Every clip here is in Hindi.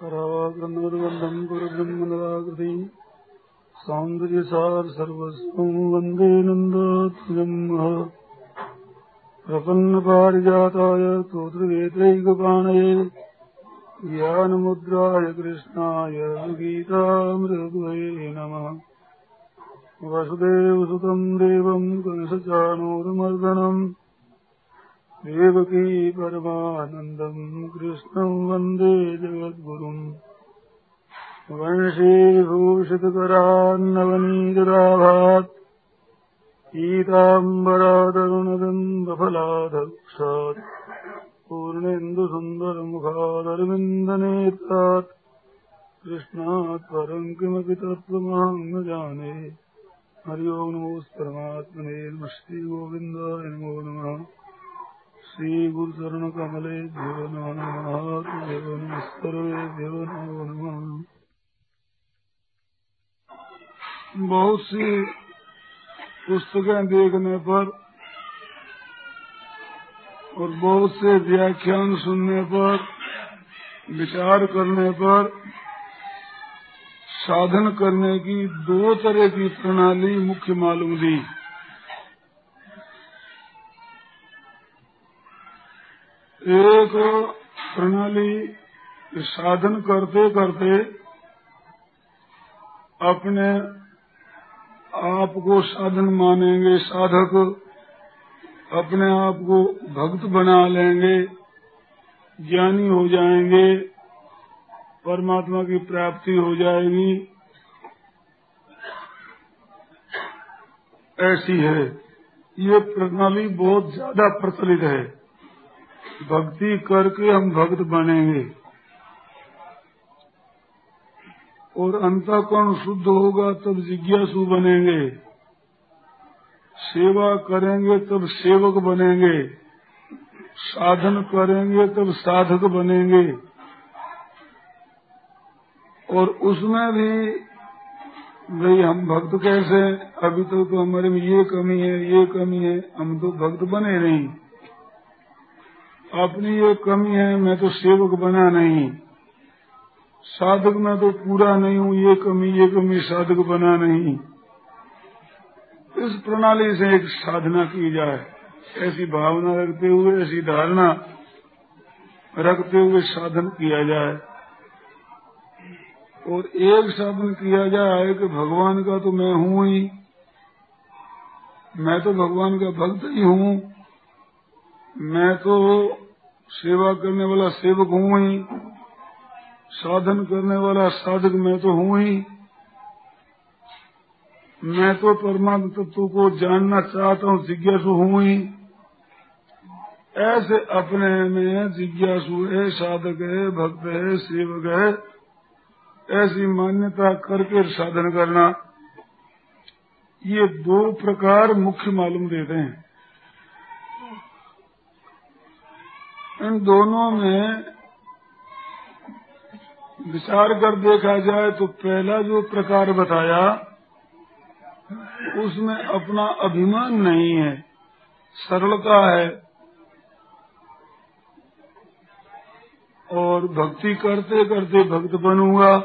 करावाकृन्नोर्बन्धम् गुरुब्रह्मनराकृति सौन्दर्यसार सर्वस्वम् वंदे नन्दात्मजम् प्रपन्नपारिजाताय स्तोत्रवेत्रैकपाणये ज्ञानमुद्राय कृष्णाय गीतामृगुहे नमः। वसुदेवसुतम् देवम् कंसचाणूरमर्दनम् देवकी परमानन्दम् कृष्णम् वंदे जगद्गुरुम्। वंशीभूषितकरान्नवनीतदाभात् पीताम्बरादरुणबिम्बफलाधक्षात् पूर्णेन्दुसुन्दरमुखादरविन्दनेत्रात् कृष्णात् परम् किमपि तत्त्वमहम् न जाने। हरि ओम् नमोऽस्परमात्मने नमः श्रीगोविन्दाय नमो नमः। श्रीगुरुचरणकमलेभ्यो नमः देवो नमः सर्वेभ्यो नमो नमः बहुत सी पुस्तकें देखने पर और बहुत से व्याख्यान सुनने पर, विचार करने पर, साधन करने की दो तरह की प्रणाली मुख्य मालूम दी एक प्रणाली साधन करते करते अपने आप को साधन मानेंगे, साधक अपने आप को भक्त बना लेंगे, ज्ञानी हो जाएँगे, परमात्मा की प्राप्ति हो जाएगी। ऐसी है। ये प्रणाली बहुत ज़्यादा प्रचलित है। भक्ति करके हम भक्त बनेंगे। और अंतकरण शुद्ध होगा तब जिज्ञासु बनेंगे। सेवा करेंगे तब सेवक बनेंगे। साधन करेंगे तब साधक बनेंगे। और उसमें भी भाई हम भक्त कैसे अभी तो, तो हमारे में ये कमी है ये कमी है। हम तो भक्त बने नहीं। अपनी ये कमी है, मैं तो सेवक बना नहीं। साधक में तो पूरा नहीं हूँ, ये कमी ये कमी, साधक बना नहीं। इस प्रणाली से एक साधना की जाए। ऐसी भावना रखते हुए, ऐसी धारणा रखते हुए साधन किया जाए। और एक साधन किया जाए कि भगवान का तो मैं हूँ ही। मैं तो भगवान का भक्त ही हूँ। मैं तो सेवा करने वाला सेवक हूँ ही साधन करने वाला साधक मैं तो हूँ ही मैं तो परमात्म तत्व को जानना चाहता हूँ, जिज्ञासु हूँ ही ऐसे अपने में जिज्ञासु है, साधक है, भक्त है, सेवक है। ऐसी मान्यता करके साधन करना, ये दो प्रकार मुख्य मालूम देते हैं। इन दोनों में विचार कर देखा जाए तो पहला जो प्रकार बताया, उसमें अपना अभिमान नहीं है, सरलता है और भक्ति करते करते भक्त बनूँगा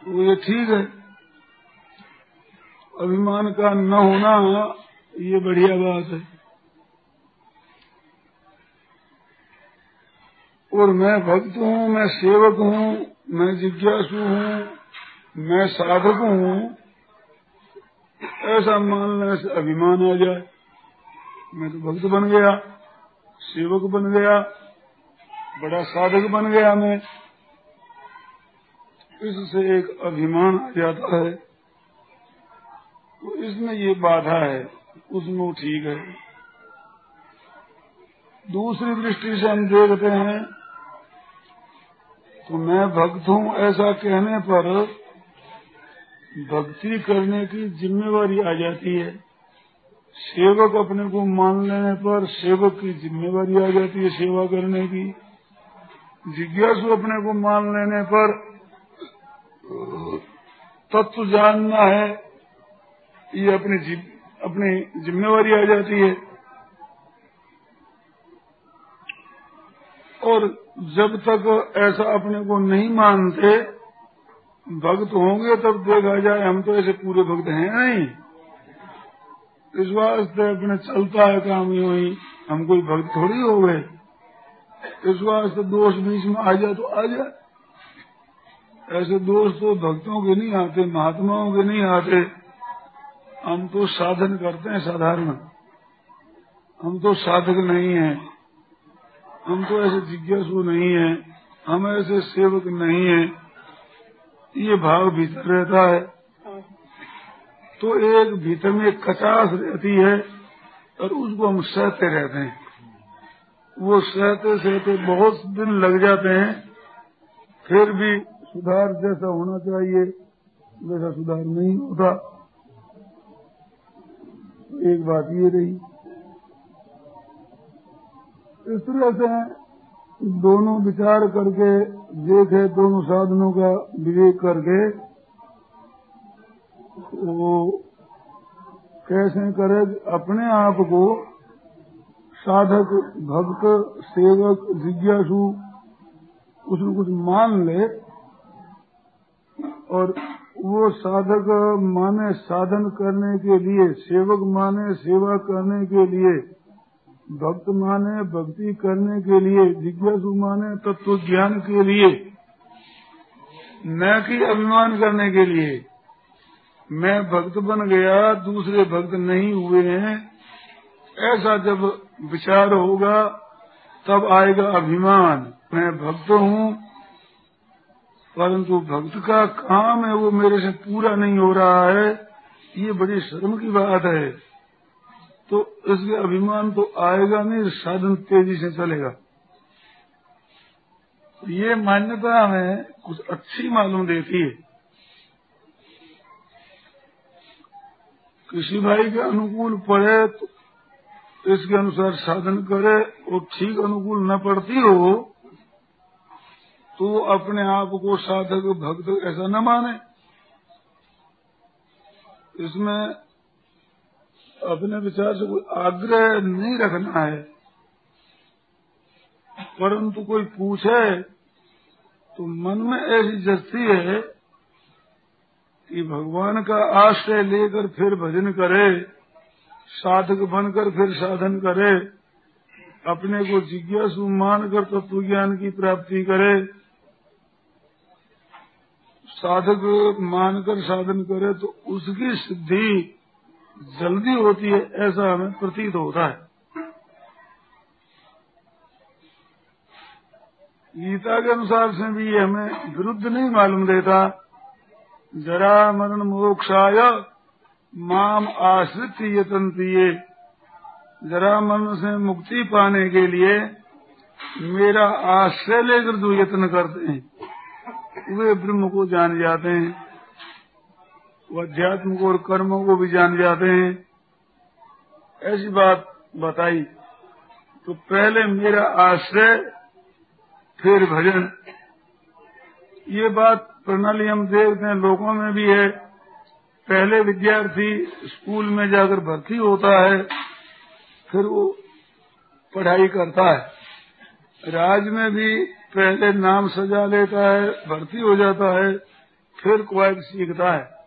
तो ये ठीक है। अभिमान का न होना ये बढ़िया बात है। और मैं भक्त हूँ, मैं सेवक हूँ, मैं जिज्ञासु हूँ, मैं साधक हूँ। ऐसा मानने से अभिमान आ जाए मैं तो भक्त बन गया, सेवक बन गया, बड़ा साधक बन गया मैं। इससे एक अभिमान आ जाता है। तो इसमें ये बाधा है, उसमें वो ठीक है। दूसरी दृष्टि से हम देखते हैं तो मैं भक्त हूँ ऐसा कहने पर भक्ति करने की जिम्मेवारी आ जाती है। सेवक अपने को मान लेने पर सेवक की जिम्मेवारी आ जाती है सेवा करने की। जिज्ञासु अपने को मान लेने पर तत्व जानना है ये अपनी जि, अपनी जिम्मेवारी आ जाती है। और जब तक ऐसा अपने को नहीं मानते, भक्त होंगे तब देखा जाए, हम तो ऐसे पूरे भक्त हैं नहीं। इस वास्ते अपने चलता है काम यूँ ही, हम कोई भक्त थोड़ी हो गए इस वास्ते दोष बीच में आ जाए तो आ जाए। ऐसे दोष तो भक्तों के नहीं आते, महात्माओं के नहीं आते। हम तो साधन करते हैं साधारण। हम तो साधक नहीं है। हम तो ऐसे जिज्ञासु नहीं है, हम ऐसे सेवक नहीं है। ये भाव भीतर रहता है। तो एक भीतर में कचास रहती है और उसको हम सहते रहते हैं। वो सहते सहते बहुत दिन लग जाते हैं, फिर भी सुधार जैसा होना चाहिए, वैसा सुधार नहीं होता। एक बात ये रही। इस तरह से दोनों विचार करके, देखे दोनों साधनों का विवेक करके, वो कैसे करे अपने आप को साधक, भक्त, सेवक, जिज्ञासु, कुछ न कुछ मान ले, और वो साधक माने साधन करने के लिए, सेवक माने सेवा करने के लिए भक्त माने, भक्ति करने के लिए, जिज्ञासु माने तत्व ज्ञान के लिए, न कि अभिमान करने के लिए। मैं भक्त बन गया, दूसरे भक्त नहीं हुए हैं। ऐसा जब विचार होगा, तब आएगा अभिमान। मैं भक्त हूँ, परंतु भक्त का काम है वो मेरे से पूरा नहीं हो रहा है। ये बड़ी शर्म की बात है। तो इसके अभिमान तो आएगा नहीं साधन तेज़ी से चलेगा। ये मान्यता हमें कुछ अच्छी मालूम देती है। किसी भाई के अनुकूल पड़े तो इसके अनुसार साधन करे और ठीक अनुकूल न पड़ती हो तो वो अपने आप को साधक, भक्त ऐसा न माने। इसमें अपने विचार से कोई आग्रह नहीं रखना है। परंतु कोई पूछे तो मन में ऐसी जस्ती है कि भगवान का आश्रय लेकर फिर भजन करे, साधक बनकर फिर साधन करे, अपने को जिज्ञासु मानकर तत्व ज्ञान की प्राप्ति करे, साधक मानकर साधन करे तो उसकी सिद्धि जल्दी होती है, ऐसा हमें प्रतीत होता है। गीता के अनुसार से भी हमें विरुद्ध नहीं मालूम देता जरा मरण मोक्षाय माम आश्रित यतंतीय जरा मरण से मुक्ति पाने के लिए मेरा आश्रय लेकर जो यत्न करते हैं, वे ब्रह्म को जान जाते हैं। वो अध्यात्म को और कर्मों को भी जान जाते हैं। ऐसी बात बताई। तो पहले मेरा आश्रय, फिर भजन। ये बात प्रणाली हम देखते हैं, लोगों में भी है। पहले विद्यार्थी स्कूल में जाकर भर्ती होता है, फिर वो पढ़ाई करता है। राज में भी पहले नाम सजा लेता है, भर्ती हो जाता है, फिर क्वाइट सीखता है।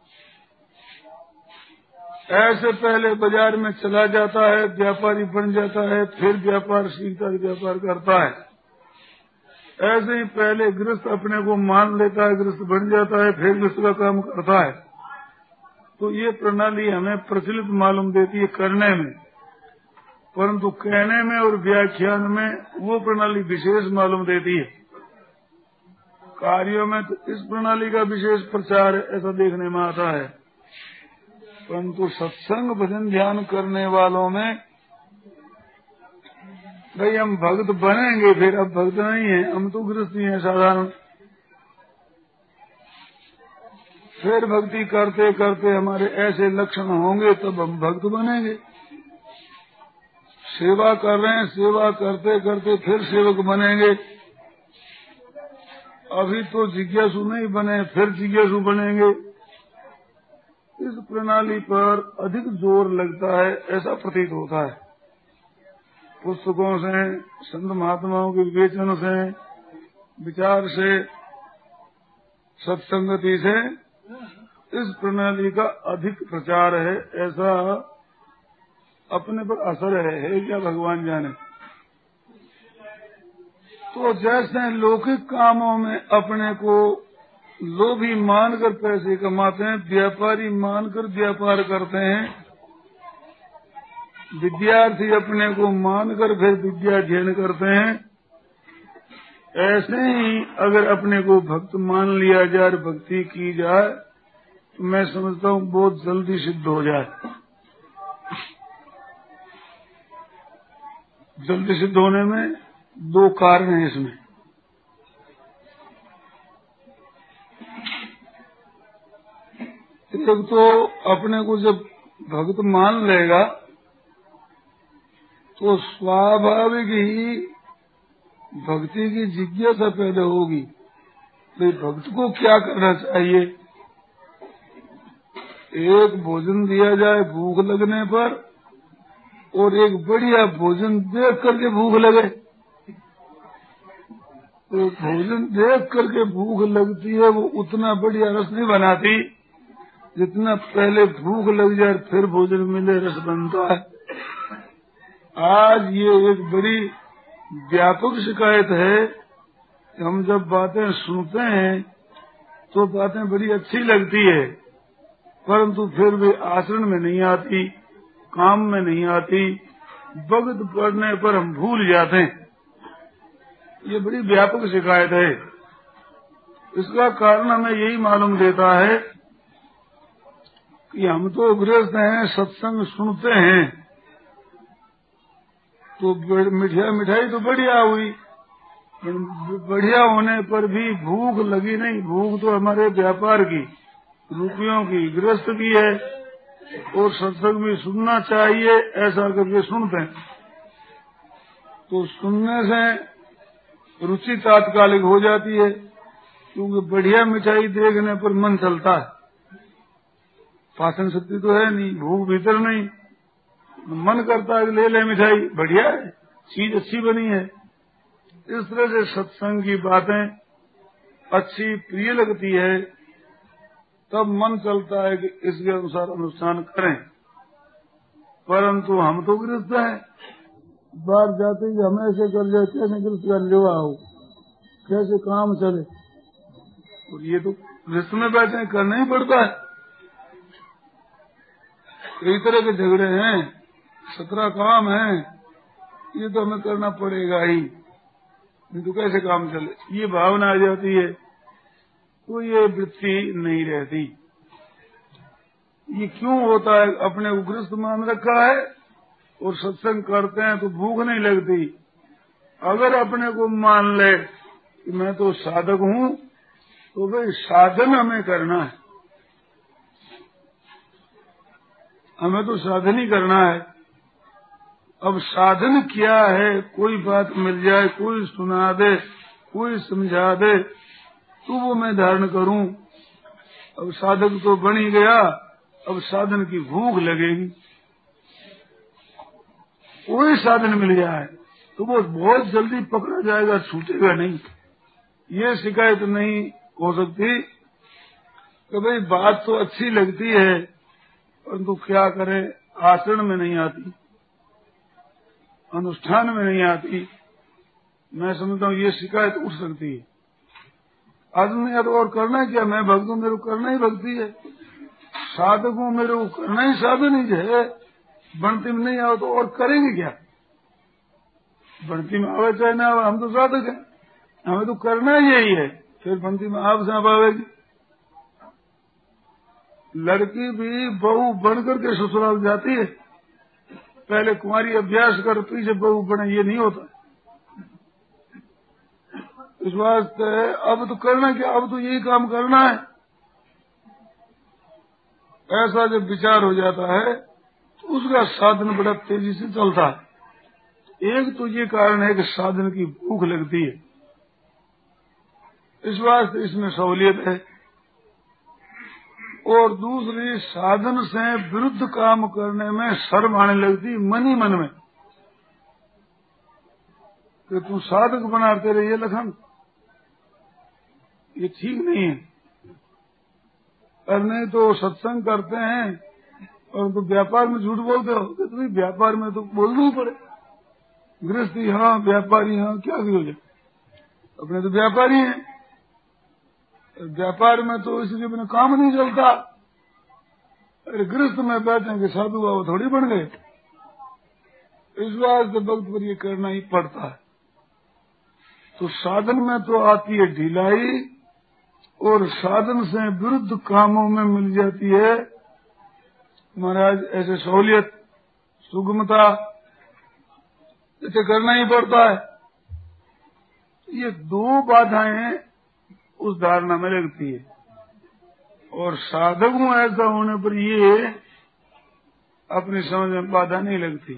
ऐसे पहले बाज़ार में चला जाता है, व्यापारी बन जाता है, फिर व्यापार सीखता व्यापार करता है। ऐसे ही पहले गृहस्थ अपने को मान लेता है, गृहस्थ बन जाता है, फिर गृहस्थ का काम करता है। तो ये प्रणाली हमें प्रचलित मालूम देती है करने में। परंतु कहने में और व्याख्यान में वो प्रणाली विशेष मालूम देती है। कार्यों में तो इस प्रणाली का विशेष प्रचार ऐसा देखने में आता है। परंतु सत्संग भजन ध्यान करने वालों में भाई हम भक्त बनेंगे, फिर अब भक्त नहीं है, हम तो गृहस्थी हैं साधारण। फिर भक्ति करते करते हमारे ऐसे लक्षण होंगे, तब हम भक्त बनेंगे। सेवा कर रहे हैं, सेवा करते करते फिर सेवक बनेंगे। अभी तो जिज्ञासु नहीं बने, फिर जिज्ञासु बनेंगे। इस प्रणाली पर अधिक ज़ोर लगता है ऐसा प्रतीत होता है। पुस्तकों से संत महात्माओं के विवेचन से विचार से सत्संगति से इस प्रणाली का अधिक प्रचार है ऐसा अपने पर असर है, है क्या भगवान जाने? तो जैसे लौकिक कामों में अपने को लोभी मानकर पैसे कमाते हैं, व्यापारी मानकर व्यापार करते हैं। विद्यार्थी अपने को मानकर फिर विद्या अध्ययन करते हैं। ऐसे ही अगर अपने को भक्त मान लिया जाए, भक्ति की जाए तो मैं समझता हूँ बहुत जल्दी सिद्ध हो जाए। जल्दी सिद्ध होने में दो कारण हैं इसमें। एक तो अपने को जब भक्त मान लेगा तो स्वाभाविक ही भक्ति की जिज्ञासा पैदा होगी। तो भक्त को क्या करना चाहिए? एक भोजन दिया जाए भूख लगने पर, और एक बढ़िया भोजन देख करके भूख लगे। तो भोजन देख करके भूख लगती है, वो उतना बढ़िया रस नहीं बनाती। जितना पहले भूख लग जाए, फिर भोजन मिले, रस बनता है। आज ये एक बड़ी व्यापक शिकायत है हम जब बातें सुनते हैं तो बातें बड़ी अच्छी लगती है, परंतु फिर भी आचरण में नहीं आती, काम में नहीं आती, वक्त पड़ने पर हम भूल जाते हैं। ये बड़ी व्यापक शिकायत है। इसका कारण हमें यही मालूम देता है कि हम तो गृहस्थ हैं, सत्संग सुनते हैं। तो मिठाई मिठाई तो बढ़िया हुई बढ़िया होने पर भी भूख लगी नहीं। भूख तो हमारे व्यापार की, रुपयों की ग्रस्त की है। और सत्संग भी सुनना चाहिए, ऐसा करके सुनते हैं। तो सुनने से रुचि तात्कालिक हो जाती है, क्योंकि बढ़िया मिठाई देखने पर मन चलता है। पाचन शक्ति तो है नहीं, भूख भीतर नहीं। मन करता है ले ले मिठाई, बढ़िया है, चीज़ अच्छी बनी है। इस तरह से सत्संग की बातें अच्छी, प्रिय लगती है। तब मन चलता है कि इसके अनुसार अनुष्ठान करें। परंतु हम तो गृहस्थ हैं। बाहर जाते ही हम ऐसे कर ले, कैसे गृहस्थ कर लो आओ कैसे काम चले? और ये तो गृहस्थ में बैठे करना ही पड़ता है। कई तरह के झगड़े हैं, सत्रह काम है, ये तो हमें करना पड़ेगा ही। नहीं तो कैसे काम चले? ये भावना आ जाती है तो ये वृत्ति नहीं रहती। ये क्यों होता है? अपने उग्रस्त मान रखा है और सत्संग करते हैं तो भूख नहीं लगती। अगर अपने को मान ले कि मैं तो साधक हूँ तो भाई साधन हमें करना है। हमें तो साधन ही करना है। अब साधन क्या है? कोई बात मिल जाए, कोई सुना दे, कोई समझा दे तो वो मैं धारण करूँ। अब साधक तो बन ही गया, अब साधन की भूख लगेगी। कोई साधन मिल जाए तो वो बहुत जल्दी पकड़ा जाएगा, छूटेगा नहीं। ये शिकायत नहीं हो सकती। कि भाई बात तो अच्छी लगती है परंतु क्या करें? आचरण में नहीं आती। अनुष्ठान में नहीं आती। मैं समझता हूँ, ये शिकायत उठ सकती है। आदमी या तो और करना क्या? मैं भक्त हूँ मेरे को करना ही भक्ति है। साधक हूँ मेरे को करना ही साधन ही है। बनती में नहीं आओ तो और करेंगे क्या? बनती में आवे चाहे ना आवे, हम तो साधक हैं। हमें तो करना ही यही है। फिर बनती में आप से आवेगी। लड़की भी बहू बनकर के ससुराल जाती है। पहले कुमारी अभ्यास कर पीछे बहू बने, ये नहीं होता। इस वास्ते अब तो करना क्या? अब तो यही काम करना है। ऐसा जब विचार हो जाता है तो उसका साधन बड़ा तेज़ी से चलता है। एक तो ये कारण है कि साधन की भूख लगती है। इस वास्ते इसमें सहूलियत है। और दूसरी साधन से विरुद्ध काम करने में शर्म आने लगती मन ही मन में। कि तू साधक बनाते रहिए लखन। ये ठीक नहीं है। और नहीं तो सत्संग करते हैं और तो व्यापार में झूठ बोलते हो तो व्यापार में तो बोलना ही पड़े। गृहस्थी हाँ व्यापारी हाँ क्या भी हो जाए। अपने तो व्यापारी हैं। व्यापार में तो इसलिए बिना काम नहीं चलता। अरे गृहस्थ में बैठेंगे साधु बाबा थोड़ी बन गए। इस बात से वक्त पर ये करना ही पड़ता है। तो साधन में तो आती है ढिलाई और साधन से विरुद्ध कामों में मिल जाती है। महाराज, ऐसे सहूलियत, सुगमता, इसे करना ही पड़ता है। ये दो बाधाएँ उस धारणा में लगती है। और साधकों ऐसा होने पर ये अपनी समझ में बाधा नहीं लगती।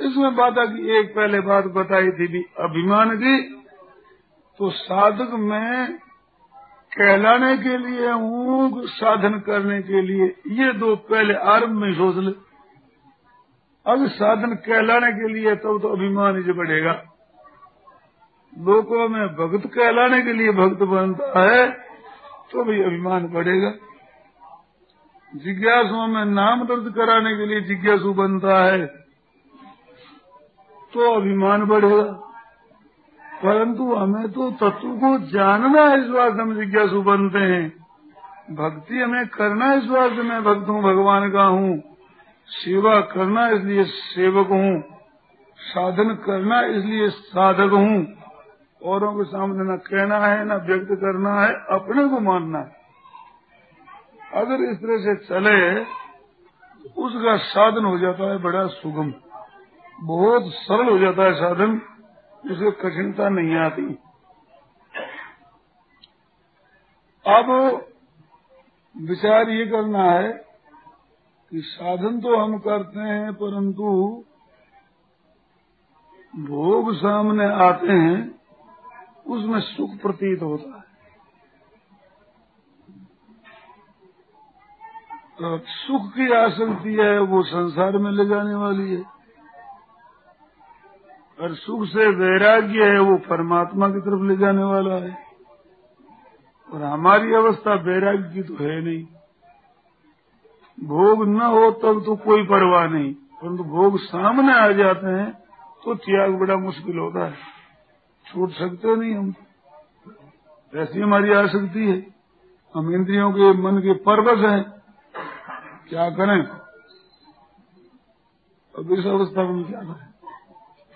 इसमें बाधा की एक पहले बात बताई थी भी अभिमान की तो साधक में कहलाने के लिए हूँ साधन करने के लिए। ये दो पहले आरंभ में सोच ले। अब साधन कहलाने के लिए तब तो, तो अभिमान ही बढ़ेगा। लोगों में भक्त कहलाने के लिए भक्त बनता है तो भी अभिमान बढ़ेगा। जिज्ञासुओं में नाम दर्ज कराने के लिए जिज्ञासु बनता है तो अभिमान बढ़ेगा। परंतु हमें तो तत्व को जानना है इस बात हम जिज्ञासु बनते हैं। भक्ति हमें करना इस बात मैं भक्त हूँ, भगवान का हूँ। सेवा करना इसलिए सेवक हूँ। साधन करना इसलिए साधक हूँ। औरों के सामने न कहना है, न व्यक्त करना है, अपने को मानना है। अगर इस तरह से चले, उसका साधन हो जाता है बड़ा सुगम। बहुत सरल हो जाता है साधन जिसे कठिनता नहीं आती। अब विचार ये करना है कि साधन तो हम करते हैं, परंतु भोग सामने आते हैं उसमें सुख प्रतीत होता है। तो सुख की आसक्ति है, वो संसार में ले जाने वाली है। और सुख से वैराग्य है, वो परमात्मा की तरफ़ ले जाने वाला है। और हमारी अवस्था वैराग्य की तो है नहीं। भोग न हो तब तो कोई परवाह नहीं। परंतु भोग सामने आ जाते हैं तो त्याग बड़ा मुश्किल होता है। छूट सकते नहीं हम। ऐसी हमारी आसक्ति है। हम इंद्रियों के मन के परवश हैं। क्या करें? अब इस अवस्था में क्या करें?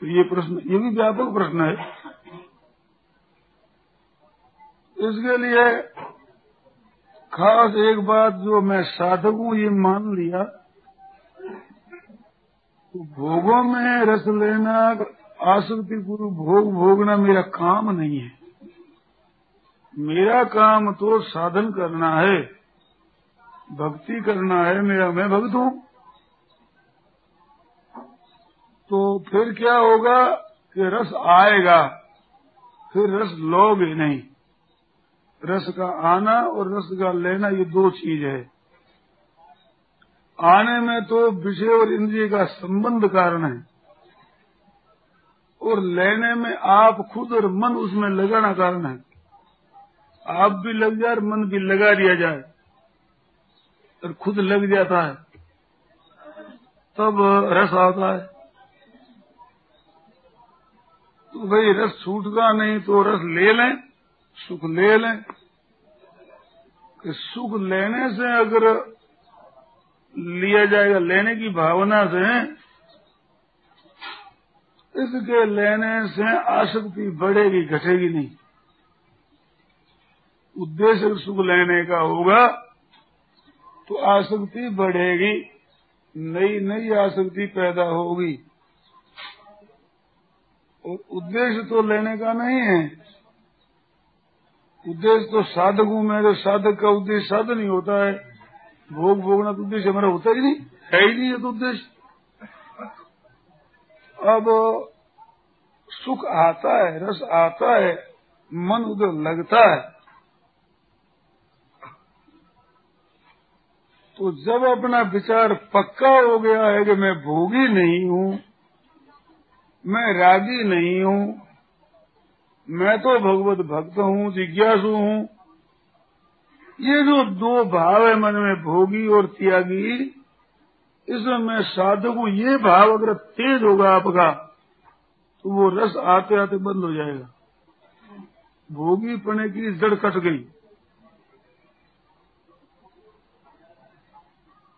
तो ये प्रश्न, ये भी व्यापक प्रश्न है। इसके लिए खास एक बात जो मैं साधक हूँ ये मान लिया तो भोगों में रस लेना आसक्ति गुरु भोग भोगना मेरा काम नहीं है। मेरा काम तो साधन करना है, भक्ति करना है, मेरा मैं भक्त हूँ। तो फिर क्या होगा कि रस आएगा, फिर रस लोगे नहीं। रस का आना और रस का लेना ये दो चीज़ है। आने में तो विषय और इंद्रिय का संबंध कारण है। और लेने में आप खुद और मन उसमें लगाना कारण है। आप भी लग जाए और मन भी लगा दिया जाए। और खुद लग जाता है। तब रस आता है। तो भाई रस छूटता नहीं तो रस ले लें, सुख ले लें। कि सुख लेने से अगर लिया जाएगा, लेने की भावना से इसके लेने से आसक्ति बढ़ेगी, घटेगी नहीं। उद्देश्य सुख लेने का होगा तो आसक्ति बढ़ेगी, नई नई आसक्ति पैदा होगी। और उद्देश्य तो लेने का नहीं है। उद्देश्य तो साधक मैं तो साधक का उद्देश्य साधन ही होता है, भोग भोगना तो उद्देश्य हमारा होता ही नहीं। है ही नहीं है तो उद्देश्य। अब सुख आता है, रस आता है, मन उधर लगता है। तो जब अपना विचार पक्का हो गया है कि मैं भोगी नहीं हूँ, मैं रागी नहीं हूँ, मैं तो भगवत भक्त हूँ, जिज्ञासु हूँ, ये जो दो भाव है मन में, भोगी और त्यागी इसमें हूँ ये भाव अगर तेज होगा आपका तो वो रस आते आते बंद हो जाएगा। भोगी पने की जड़ कट गई।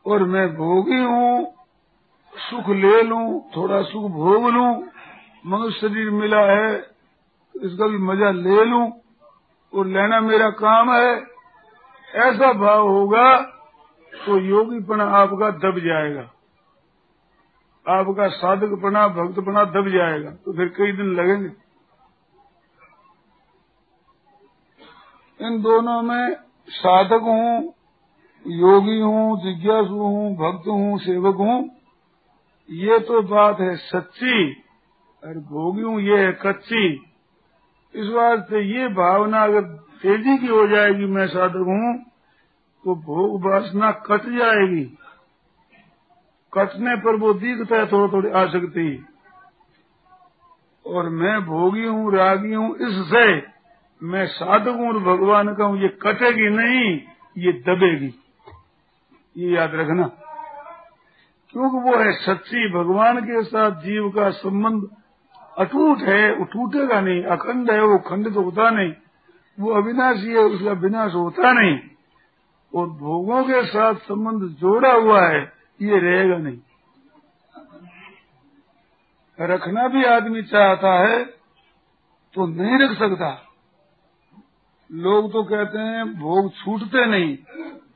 और मैं भोगी हूँ, सुख ले लूँ, थोड़ा सुख भोग लूँ मनुष्य शरीर मिला है इसका भी मज़ा ले लूँ, और लेना मेरा काम है, ऐसा भाव होगा तो योगीपना आपका दब जाएगा। आपका साधकपना, भक्तपना दब जाएगा। तो फिर कई दिन लगेंगे। इन दोनों में साधक हूँ, योगी हूँ, जिज्ञासु हूँ, भक्त हूँ, सेवक हूँ। ये तो बात है सच्ची और भोगी हूँ, ये है कच्ची। इस वास्ते ये भावना अगर तेज़ी की हो जाएगी, मैं साधक हूँ तो भोग वासना कट जाएगी। कटने पर वो दिखता है थोड़ी थोड़ी आसक्ति। और मैं भोगी हूँ, रागी हूँ, इससे मैं साधक हूँ और भगवान का हूँ। ये कटेगी नहीं, ये दबेगी। ये याद रखना। क्योंकि वो है सच्ची, भगवान के साथ जीव का संबंध अटूट है, वो टूटेगा नहीं। अखंड है, वो खंडित होता नहीं। वो अविनाशी है, उसका विनाश होता नहीं। और भोगों के साथ संबंध जोड़ा हुआ है, ये रहेगा नहीं। रखना भी आदमी चाहता है तो नहीं रख सकता। लोग तो कहते हैं, भोग छूटते नहीं।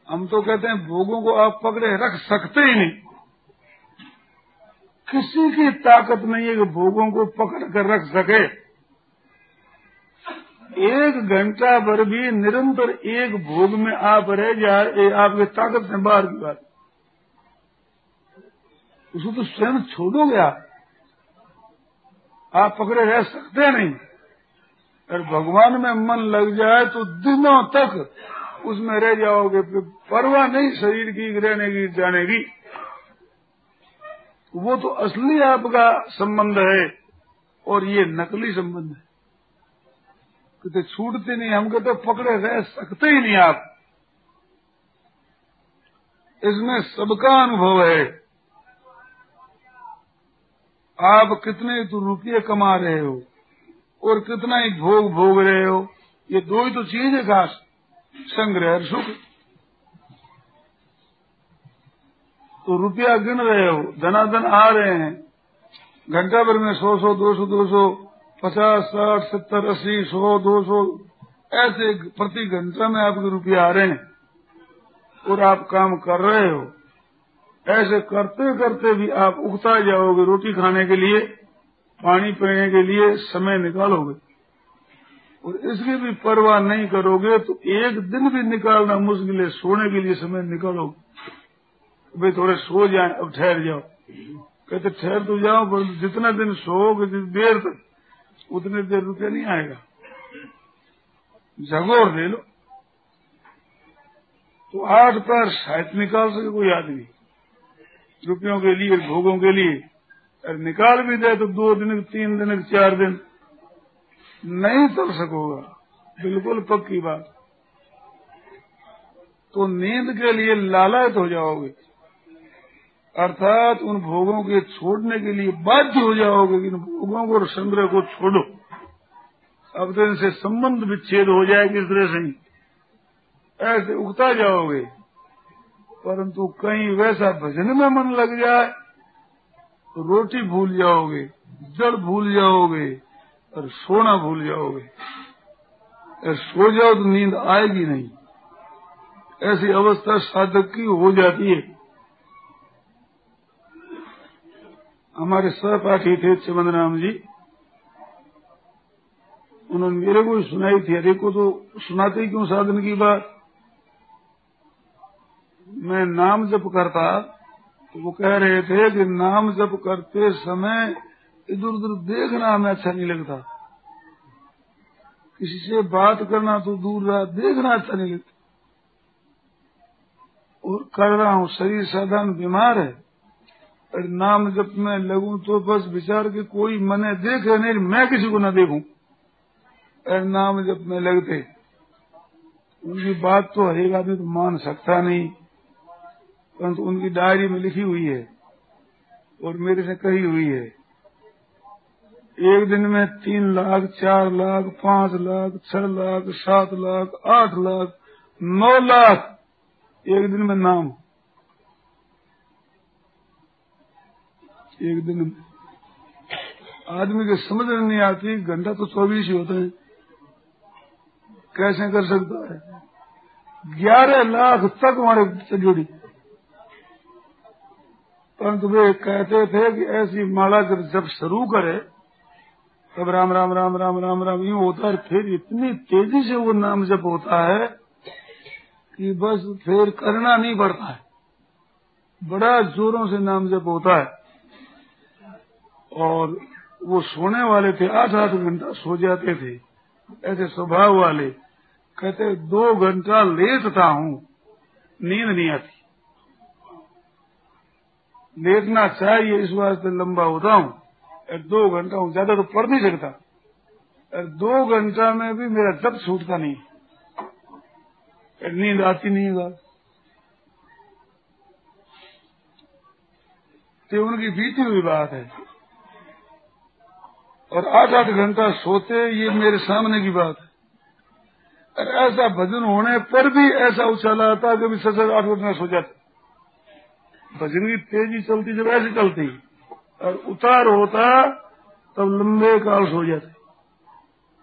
हम तो कहते हैं, भोगों को आप पकड़े रख सकते ही नहीं। किसी की ताकत नहीं है कि भोगों को पकड़ कर रख सके। एक घंटा भर भी निरंतर एक भोग में आप रह जाए आपके ताकत से बाहर की बात। उसको तो स्वयं छोड़ोगे आप। आप पकड़े रह सकते नहीं। और भगवान में मन लग जाए तो दिनों तक उसमें रह जाओगे परवाह नहीं शरीर की, रहने की, जाने की। वो तो असली आपका संबंध है, और ये नकली संबंध है। कहते छूटते नहीं हम कहते पकड़े रह सकते ही नहीं आप। इसमें सबका अनुभव है। आप कितने तो रुपये कमा रहे हो, और कितना ही भोग भोग रहे हो, ये दो ही तो चीज़ है खास, संग्रह सुख। तो रुपया गिन रहे हो, धनाधन आ रहे हैं। घंटा भर में सौ सौ, दो सौ दो सौ पचास साठ सत्तर अस्सी सौ दो सौ। ऐसे प्रति घंटा में आपके रुपये आ रहे हैं और आप काम कर रहे हो। ऐसे करते करते भी आप उगता जाओगे रोटी खाने के लिए, पानी पीने के लिए समय निकालोगे। और इसकी भी परवाह नहीं करोगे तो एक दिन भी निकालना मुश्किल है, सोने के लिए समय निकालोगे। भाई थोड़े सो जाए, अब ठहर जाओ। कहते ठहर तो जाओ, पर जितना दिन सोओगे जितनी देर तक उतने देर रुपया नहीं आएगा। जगोर ले लो। तो आठ पैर शायद निकाल सके, कोई आदमी रुपयों के लिए, भोगों के लिए। अगर निकाल भी दे तो दो दिन, तीन दिन, चार दिन। नहीं चल सकोगा। बिल्कुल पक्की बात। तो नींद के लिए लालच हो जाओगे। अर्थात उन भोगों के छोड़ने के लिए बाध्य हो जाओगे कि इन भोगों को और संग्रह को छोड़ो। अब तो इनसे संबंध विच्छेद हो जाएगा इस तरह से ऐसे उगता जाओगे। परंतु कहीं वैसा भजन में मन लग जाए तो रोटी भूल जाओगे जल भूल जाओगे, और सोना भूल जाओगे। और सो जाओ तो नींद आएगी नहीं। ऐसी अवस्था साधक की हो जाती है। हमारे सहपाठी थे चमन राम जी। उन्होंने मेरे को सुनाई थी। अरे, को तो सुनाते क्यों साधन की बात? मैं नाम जप करता तो वो कह रहे थे कि नाम जप करते समय इधर उधर देखना हमें अच्छा नहीं लगता। किसी से बात करना तो दूर रहा देखना अच्छा नहीं लगता। और कर रहा हूँ, शरीर साधारण बीमार है। और नाम जब मैं लगू तो बस विचार के कोई मने देखे नहीं, मैं किसी को न देखू। और नाम जब मैं लगते। उनकी बात तो हरेक आदमी तो मान सकता नहीं, परंतु उनकी डायरी में लिखी हुई है और मेरे से कही हुई है। एक दिन में तीन लाख, चार लाख, पाँच लाख, छह लाख, सात लाख, आठ लाख, नौ लाख एक दिन में नाम। एक दिन आदमी के समझ में नहीं आती घंटा तो चौबीस ही होते हैं। कैसे कर सकता है? ग्यारह लाख तक हमारे जुड़ी। परंतु वे कहते थे कि ऐसी माला जब जब शुरू करे, तब राम राम राम राम राम राम यूँ होता है फिर इतनी तेज़ी से वो नाम जब होता है कि बस फिर करना नहीं पड़ता है। बड़ा जोरों से नाम जब होता है। और वो सोने वाले थे आठ आठ घंटा सो जाते थे। ऐसे स्वभाव वाले, कहते, दो घंटा लेटता हूँ। नींद नहीं आती। लेटना चाहिए इस वास्ते लंबा होता हूँ। दो घंटा हूँ, ज़्यादा तो पढ़ नहीं सकता। दो घंटा में भी मेरा जब छूटता नहीं। नींद आती नहीं है तो उनकी बीती हुई बात है। और आठ आठ घंटा सोते, ये मेरे सामने की बात है। और ऐसा भजन होने पर भी ऐसा उछाला आता कि छह आठ घंटा सो जाते। भजन की तेज़ी चलती, जब ऐसे चलती, और उतार होता, तब लंबे काल सो जाते।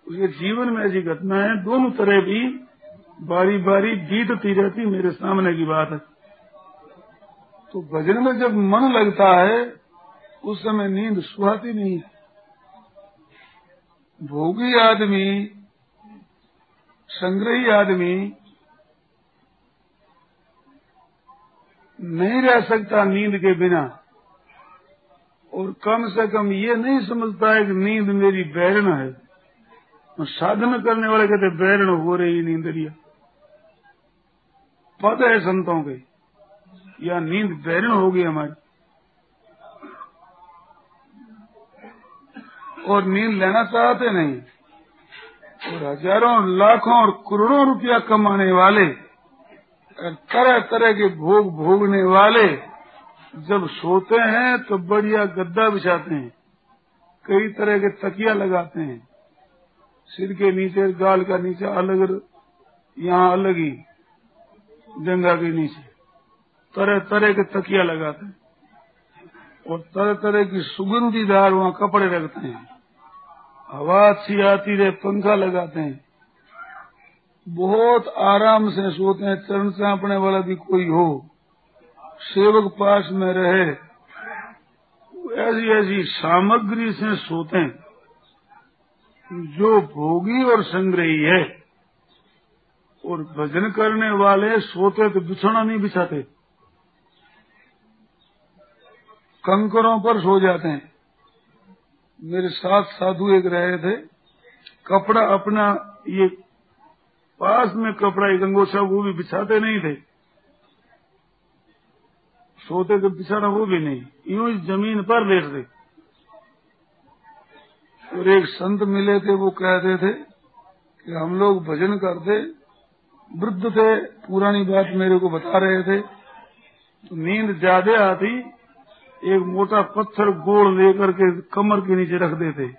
उसके जीवन में ऐसी घटनाएँ दोनों तरह भी बारी बारी बीतती रहती, मेरे सामने की बात है। तो भजन में जब मन लगता है, उस समय नींद सुहाती नहीं है। भोगी आदमी, संग्रही आदमी नहीं रह सकता नींद के बिना। और कम से कम ये नहीं समझता है कि नींद मेरी बैरण है। तो साधन करने वाले कहते बैरण हो रही नींदरिया। पद है संतों के, या नींद बैरण होगी हमारी। और नींद लेना चाहते नहीं। और हज़ारों, लाखों और करोड़ों रुपया कमाने वाले तरह तरह के भोग भोगने वाले जब सोते हैं तो बढ़िया गद्दा बिछाते हैं, कई तरह के तकिया लगाते हैं। सिर के नीचे, गाल का नीचे अलग, यहाँ अलग ही, जंगा के नीचे। तरह तरह के तकिया लगाते हैं और तरह तरह की सुगंधीदार वहाँ कपड़े रखते हैं। हवा अच्छी आती रहे पंखा लगाते हैं। बहुत आराम से सोते हैं, चरण चापने वाला भी कोई हो। सेवक पास में रहे ऐसी ऐसी सामग्री से सोते हैं। जो भोगी और संग्रही है, और भजन करने वाले सोते तो बिछोना नहीं बिछाते। कंकरों पर सो जाते हैं। मेरे साथ साधु एक रहे थे। कपड़ा अपना ये पास में कपड़ा, एक अंगोछा, वो भी बिछाते नहीं थे। सोते तो बिछाना वो भी नहीं। यूँ ज़मीन पर लेटते। और एक संत मिले थे, वो कहते थे कि हम लोग भजन करते, वृद्ध थे, पुरानी बात मेरे को बता रहे थे। तो नींद ज़्यादा आती एक मोटा पत्थर गोड़ लेकर के कमर के नीचे रख देते।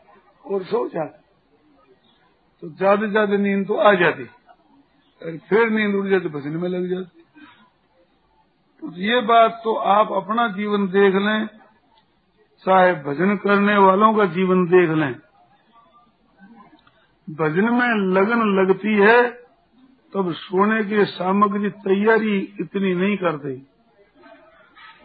और सो जाते। तो ज़्यादा ज़्यादा नींद तो आ जाती। और फिर नींद उड़ जाती भजन में लग जाती। तो ये बात तो आप अपना जीवन देख लें, चाहे भजन करने वालों का जीवन देख लें। भजन में लगन लगती है, तब सोने की सामग्री तैयारी इतनी नहीं करते।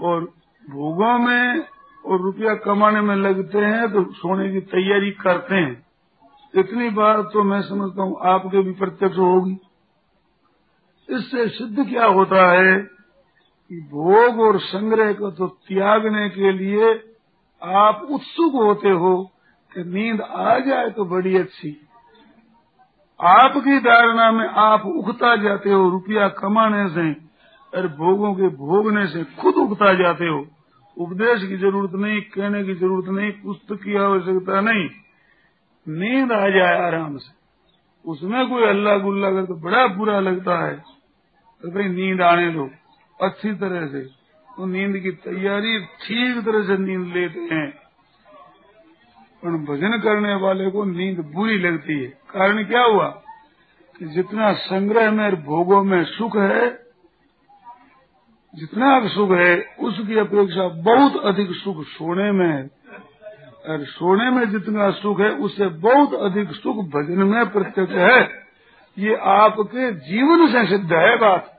और भोगों में और रुपया कमाने में लगते हैं तो सोने की तैयारी करते हैं। इतनी बात तो मैं समझता हूँ आपके भी प्रत्यक्ष होगी। इससे सिद्ध क्या होता है कि भोग और संग्रह को तो त्यागने के लिए आप उत्सुक होते हो कि नींद आ जाए तो बड़ी अच्छी। आपकी धारणा में आप उगता जाते हो रुपया कमाने से और भोगों के भोगने से खुद उगता जाते हो। उपदेश की ज़रूरत नहीं, कहने की ज़रूरत नहीं, पुस्तक की आवश्यकता नहीं। नींद आ जाए आराम से। उसमें कोई अल्लाह गुल्ला कर तो बड़ा बुरा लगता है तो भाई नींद आने दो, अच्छी तरह से। तो नींद की तैयारी ठीक तरह से नींद लेते हैं। पर भजन करने वाले को नींद बुरी लगती है। कारण क्या हुआ? कि जितना संग्रह में भोगों में सुख है जितना सुख है, उसकी अपेक्षा बहुत अधिक सुख सोने में है। और सोने में जितना सुख है, उससे बहुत अधिक सुख भजन में प्रत्यक्ष है। ये आपके जीवन से सिद्ध है बात।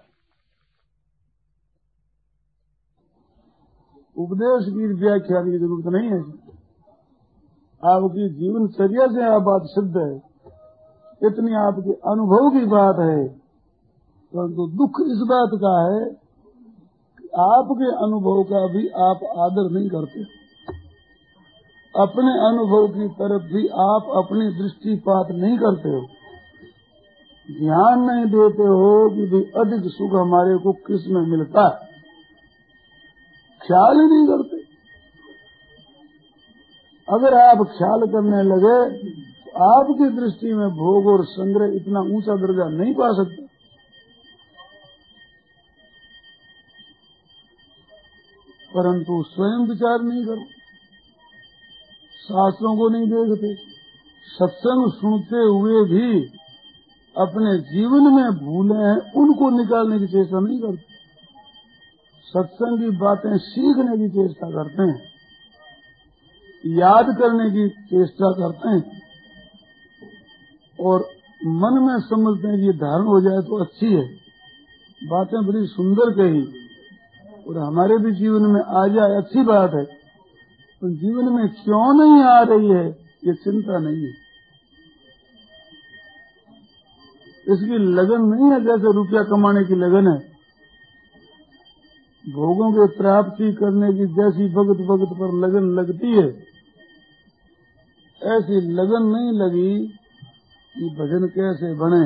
उपदेश की व्याख्या की ज़रूरत नहीं है। आपकी जीवन चर्या से आप बात सिद्ध है। इतनी आपके अनुभव की बात है। परंतु तो दुख इस बात का है आपके अनुभव का भी आप आदर नहीं करते। अपने अनुभव की तरफ़ भी आप अपनी दृष्टिपात नहीं करते हो। ध्यान नहीं देते हो कि भी अधिक सुख हमारे को किसमें मिलता है। ख्याल ही नहीं करते। अगर आप ख्याल करने लगे तो आपकी दृष्टि में भोग और संग्रह इतना ऊँचा दर्जा नहीं पा सकते। परंतु स्वयं विचार नहीं करते शास्त्रों को नहीं देखते। सत्संग सुनते हुए भी अपने जीवन में भूले हैं, उनको निकालने की चेष्टा नहीं करते। सत्संग की बातें सीखने की चेष्टा करते हैं। याद करने की चेष्टा करते हैं। और मन में समझते हैं कि धारण हो जाए तो अच्छी है। बातें बड़ी सुंदर कही। और हमारे भी जीवन में आ जाए, अच्छी बात है। तो जीवन में क्यों नहीं आ रही है, ये चिंता नहीं है। इसकी लगन नहीं है जैसे रुपया कमाने की लगन है। भोगों की प्राप्ति करने की जैसी भगत भगत पर लगन लगती है, ऐसी लगन नहीं लगी कि भजन कैसे बने।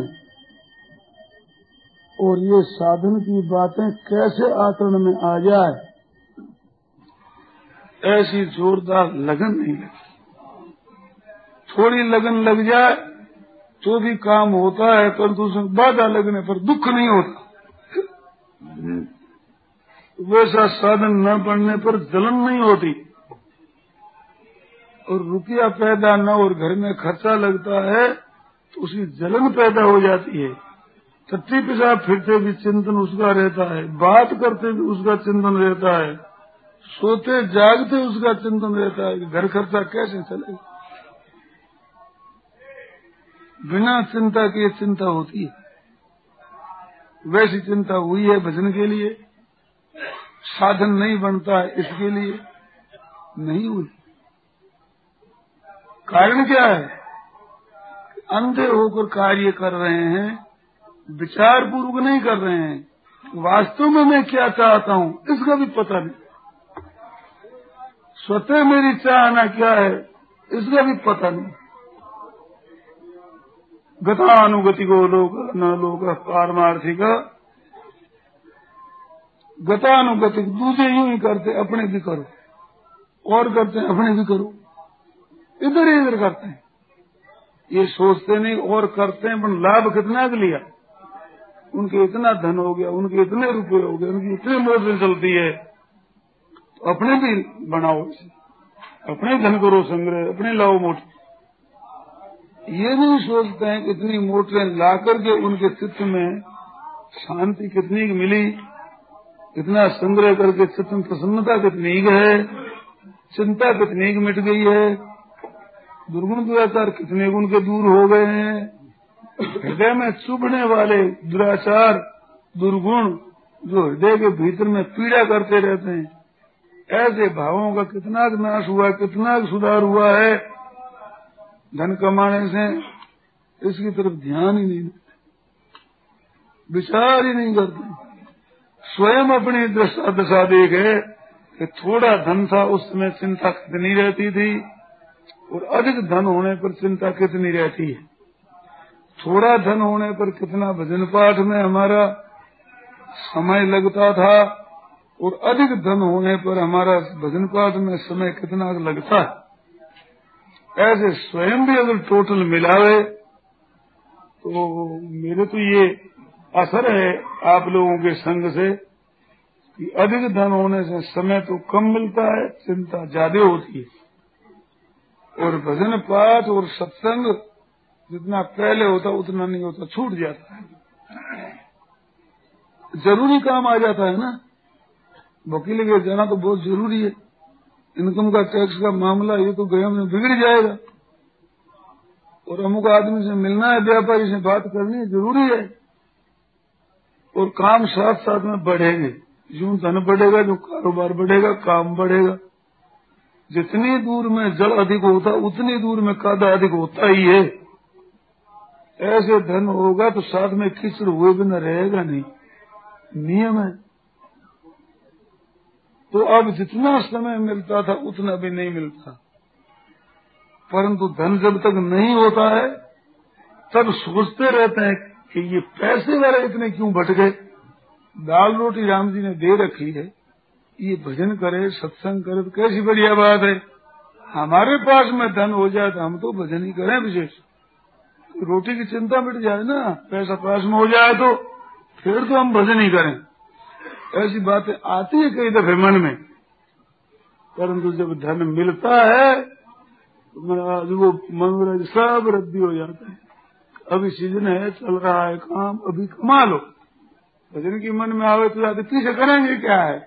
और ये साधन की बातें कैसे आचरण में आ जाए? ऐसी जोरदार लगन नहीं लगती। थोड़ी लगन लग जाए तो भी काम होता है, परंतु उसमें बाधा लगने पर दुख नहीं होता। वैसा साधन न बनने पर जलन नहीं होती। और रुपया पैदा न और घर में खर्चा लगता है तो उसकी जलन पैदा हो जाती है। टट्टी पिसाब फिरते भी चिंतन उसका रहता है, बात करते भी उसका चिंतन रहता है, सोते जागते उसका चिंतन रहता है घर खर्चा कैसे चलेगा बिना चिंता के चिंता होती है। वैसी चिंता हुई है भजन के लिए, साधन नहीं बनता है इसके लिए, नहीं हुई। कारण क्या है? अंधे होकर कार्य कर रहे हैं विचार पूर्वक नहीं कर रहे हैं। वास्तव में मैं क्या चाहता हूँ, इसका भी पता नहीं। स्वतः मेरी चाहना क्या है, इसका भी पता नहीं। गतानुगति को लोग न लोग पारमार्थिक। गतानुगतिक दूसरे यूँ ही करते, अपने भी करो। और करते अपने भी करो। इधर इधर करते हैं। ये सोचते नहीं, और करते हैं, पर लाभ कितना लिया? उनके इतना धन हो गया, उनके इतने रुपए हो गए, उनकी इतनी मोटर चलती है। तो अपने भी बनाओ इसे। अपने धन करो संग्रह, अपने लाओ मोटर ये नहीं सोचते हैं कि इतनी मोटरें ला करके उनके चित्त में शांति कितनी मिली, इतना संग्रह करके चित्त में प्रसन्नता कितनी है, चिंता कितनी मिट गई है। दुर्गुण दुराचार कितने गुण के दूर हो गए हैं। हृदय में चुभने वाले दुराचार, दुर्गुण जो हृदय के भीतर में पीड़ा करते रहते हैं, ऐसे भावों का कितना नाश हुआ, कितना सुधार हुआ है, धन कमाने से इसकी तरफ़ ध्यान ही नहीं देते, विचार ही नहीं करते। स्वयं अपनी दशा दशा देखे कि थोड़ा धन था, उस समय चिंता कितनी रहती थी, और अधिक धन होने पर चिंता कितनी रहती है। थोड़ा धन होने पर कितना भजन पाठ में हमारा समय लगता था और अधिक धन होने पर हमारा भजन पाठ में समय कितना लगता है। ऐसे स्वयं भी अगर टोटल मिलावे तो मेरे तो ये असर है आप लोगों के संग से कि अधिक धन होने से समय तो कम मिलता है, चिंता ज़्यादा होती है। और भजन पाठ और सत्संग जितना पहले होता, उतना नहीं होता, छूट जाता है। ज़रूरी काम आ जाता है ना? वकील के जाना तो बहुत ज़रूरी है। इनकम का टैक्स का मामला, ये तो गया में बिगड़ जाएगा। और अमुक आदमी से मिलना है, व्यापारी से बात करनी है ज़रूरी है। और काम साथ साथ में बढ़ेंगे। यूँ धन बढ़ेगा, जो कारोबार बढ़ेगा, काम बढ़ेगा। जितनी दूर में जल अधिक होता, उतनी दूर में कादा अधिक होता ही है। ऐसे धन होगा तो साथ में किचड़ हुए बिना रहेगा नहीं। नियम है। तो अब जितना समय मिलता था, उतना भी नहीं मिलता। परंतु धन जब तक नहीं होता है, तब सोचते रहते हैं कि ये पैसे वाले इतने क्यों भट गए दाल रोटी राम जी ने दे रखी है। ये भजन करे, सत्संग करे तो कैसी बढ़िया बात है। हमारे पास में धन हो जाए तो हम तो भजन ही करें विशेष। रोटी की चिंता मिट जाए ना, पैसा पास में हो जाए तो फिर तो हम भजन ही करें। ऐसी बातें आती है कई दफे मन में। परंतु जब धन मिलता है तो वो मन सब रद्दी हो जाता है। अभी सीज़न है, चल रहा है काम, अभी कमा लो। भजन की मन में आवे तो जाते पीछे करेंगे क्या है?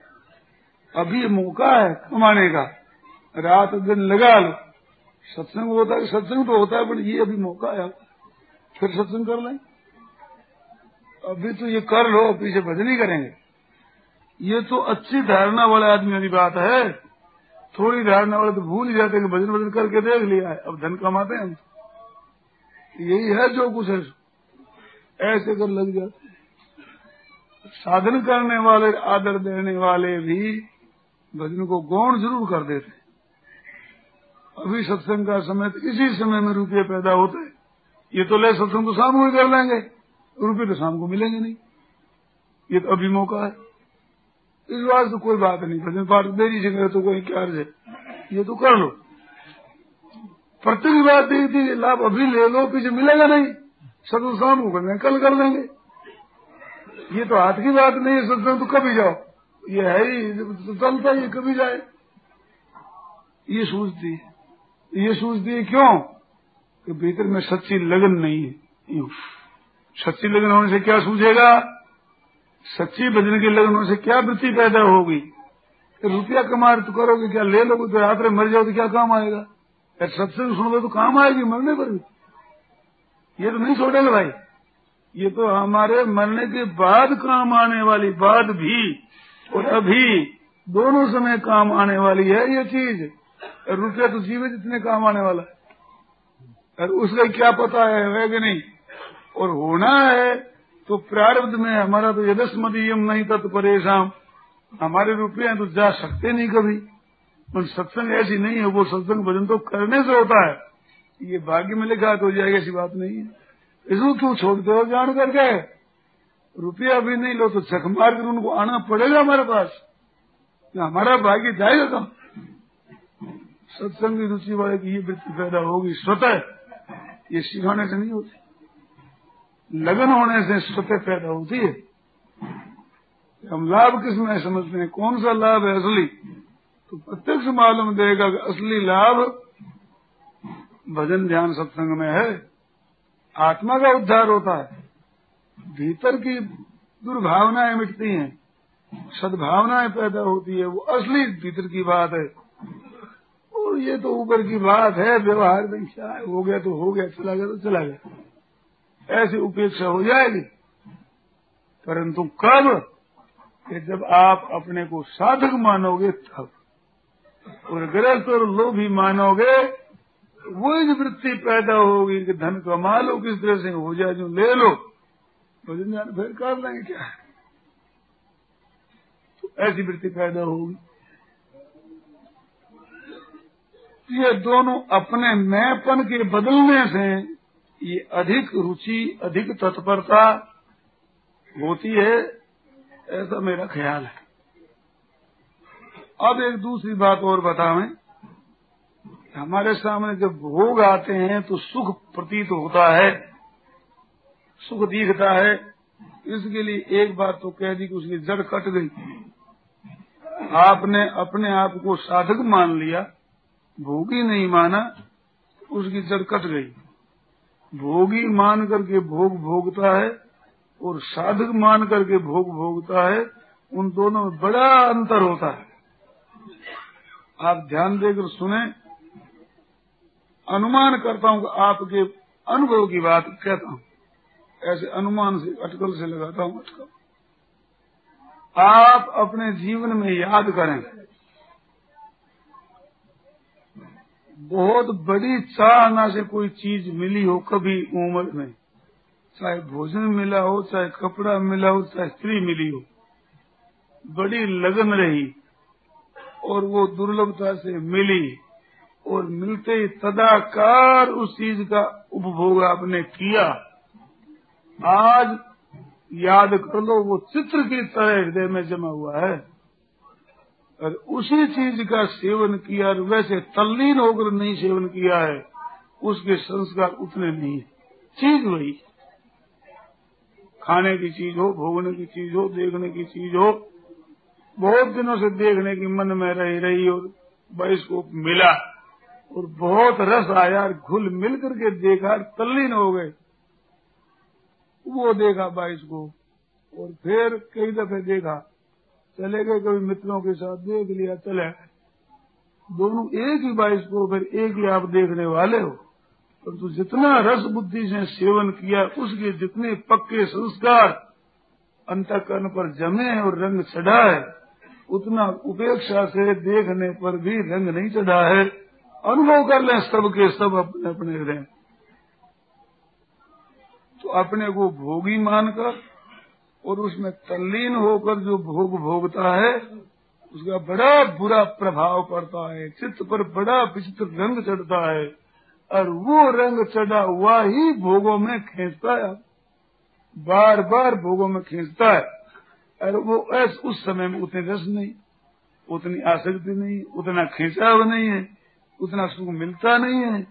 अभी मौका है कमाने का। रात दिन लगा लो। सत्संग होता है, सत्संग तो होता है, पर ये अभी मौका है। फिर सत्संग कर लें। अभी तो ये कर लो, पीछे भजन ही करेंगे। ये तो अच्छी धारणा वाले आदमी वाली बात है। थोड़ी धारणा वाले तो भूल जाते हैं भजन भजन करके देख लिया है। अब धन कमाते हैं। हम यही है जो कुछ है। ऐसे कर लग जाते साधन करने वाले, आदर देने वाले भी भजन को गौण ज़रूर कर देते अभी सत्संग का समय तो इसी समय में रुपये पैदा होते हैं। ये तो ले सत्संग तो शाम को ही कर लेंगे। रुपये तो शाम को मिलेंगे नहीं। ये तो अभी मौका है। इस बात तो कोई बात नहीं। भजन पाठ से करे तो कोई क्या है। ये तो कर लो। प्रत्येक बात दी थी, लाभ अभी ले लो, पीछे मिलेगा नहीं। सत्संग शाम को कर कल कर लेंगे। ये तो हाथ की बात नहीं है, सत्संग तो कभी जाओ। ये है ही, चलता ही, कभी जाए। ये सोचती है। ये सोचती है क्यों? कि भीतर में सच्ची लगन नहीं है। सच्ची लगन होने से क्या सूझेगा? सच्ची भजन की लगन होने से क्या वृत्ति पैदा होगी? रुपया कमा तो करोगे क्या? ले लोगे तो यात्रा मर जाओ तो क्या काम आएगा? यार सत्संग सुनोगे तो काम आएगी मरने पर भी। ये तो नहीं छोड़ेगा भाई। ये तो हमारे मरने के बाद काम आने वाली बाद भी और अभी दोनों समय काम आने वाली है ये चीज़। रुपया तो जीवित इतने काम आने वाला है। और उसका क्या पता है है कि नहीं? और होना है तो प्रारब्ध में हमारा तो यदस्मदीयम नहीं तत्परेशाम हमारे रुपये तो जा सकते नहीं कभी। पर सत्संग ऐसी नहीं है, वो सत्संग भजन तो करने से होता है। ये भाग्य में लिखा तो जाएगी, ऐसी बात नहीं है। इसको क्यों छोड़ते हो जान करके। रुपया भी नहीं लो तो चक मार कर उनको आना पड़ेगा हमारे पास। हमारा भाग्य जाएगा कम सत्संग रुचि वाले की ये वृत्ति पैदा होगी स्वतः। ये सिखाने से नहीं होती। लगन होने से स्वतः पैदा होती है। हम लाभ किसमें समझते हैं? कौन सा लाभ है असली? तो प्रत्यक्ष मालूम देगा कि असली लाभ भजन ध्यान सत्संग में है। आत्मा का उद्धार होता है। भीतर की दुर्भावनाएँ मिटती हैं। सद्भावनाएँ पैदा होती है। वो असली भीतर की बात है। और ये तो ऊपर की बात है, व्यवहार में है गया तो हो गया, चला गया तो चला गया। ऐसी उपेक्षा हो जाएगी। परंतु कब कि जब आप अपने को साधक मानोगे तब, और ग्रस्त और लोभी मानोगे, वही वृत्ति पैदा होगी कि धन कमा लो, किस तरह से हो जाए, जो ले लो भजन जान फिर कर लेंगे क्या? तो ऐसी वृत्ति पैदा होगी। ये दोनों अपने मैंपन के बदलने से ये अधिक रुचि, अधिक तत्परता होती है, ऐसा मेरा ख्याल है। अब एक दूसरी बात और बतावें। हमारे सामने जब भोग आते हैं तो सुख प्रतीत होता है, सुख दिखता है। इसके लिए एक बात तो कह दी कि उसकी जड़ कट गई। आपने अपने आप को साधक मान लिया। भोगी नहीं माना, उसकी जड़ कट गई। भोगी मान करके भोग भोगता है और साधक मान करके भोग भोगता है, उन दोनों में बड़ा अंतर होता है। आप ध्यान देकर सुने, अनुमान करता हूँ आपके अनुभव की बात कहता हूँ। ऐसे अनुमान से, अटकल से लगाता हूँ, अटकल। आप अपने जीवन में याद करें। बहुत बड़ी चाहना से कोई चीज़ मिली हो कभी उम्र में चाहे भोजन मिला हो, चाहे कपड़ा मिला हो, चाहे स्त्री मिली हो, बड़ी लगन रही और वो दुर्लभता से मिली और मिलते ही तदाकार उस चीज़ का उपभोग आपने किया। आज याद कर लो, वो चित्र की तरह हृदय में जमा हुआ है। और उसी चीज़ का सेवन किया और वैसे तल्लीन होकर नहीं सेवन किया है, उसके संस्कार उतने नहीं है। चीज़ वही। खाने की चीज़ हो, भोगने की चीज़ हो, देखने की चीज़ हो, बहुत दिनों से देखने की मन में रही रही और को मिला और बहुत रस आया घुल मिल करके देखा तल्लीन हो गए। वो देखा बाईस को और फिर कई दफे देखा चले गए कभी मित्रों के साथ, देख लिया, चले दोनों एक ही बाईस को फिर एक ही आप देखने वाले हो। परंतु तो जितना रस बुद्धि से सेवन किया, उसके जितने पक्के संस्कार अंतकरण पर जमे और रंग चढ़ा है, उतना उपेक्षा से देखने पर भी रंग नहीं चढ़ा है। अनुभव कर लें सबके सब अपने अपने हृदय तो अपने को भोगी मानकर और उसमें तल्लीन होकर जो भोग भोगता है, उसका बड़ा बुरा प्रभाव पड़ता है। चित्त पर बड़ा विचित्र रंग चढ़ता है और वो रंग चढ़ा हुआ ही भोगों में खींचता है। बार बार भोगों में खींचता है। और वो ऐस, उस समय में उतने रस नहीं, उतनी आसक्ति नहीं, उतना खींचाव नहीं है, उतना सुख मिलता नहीं है।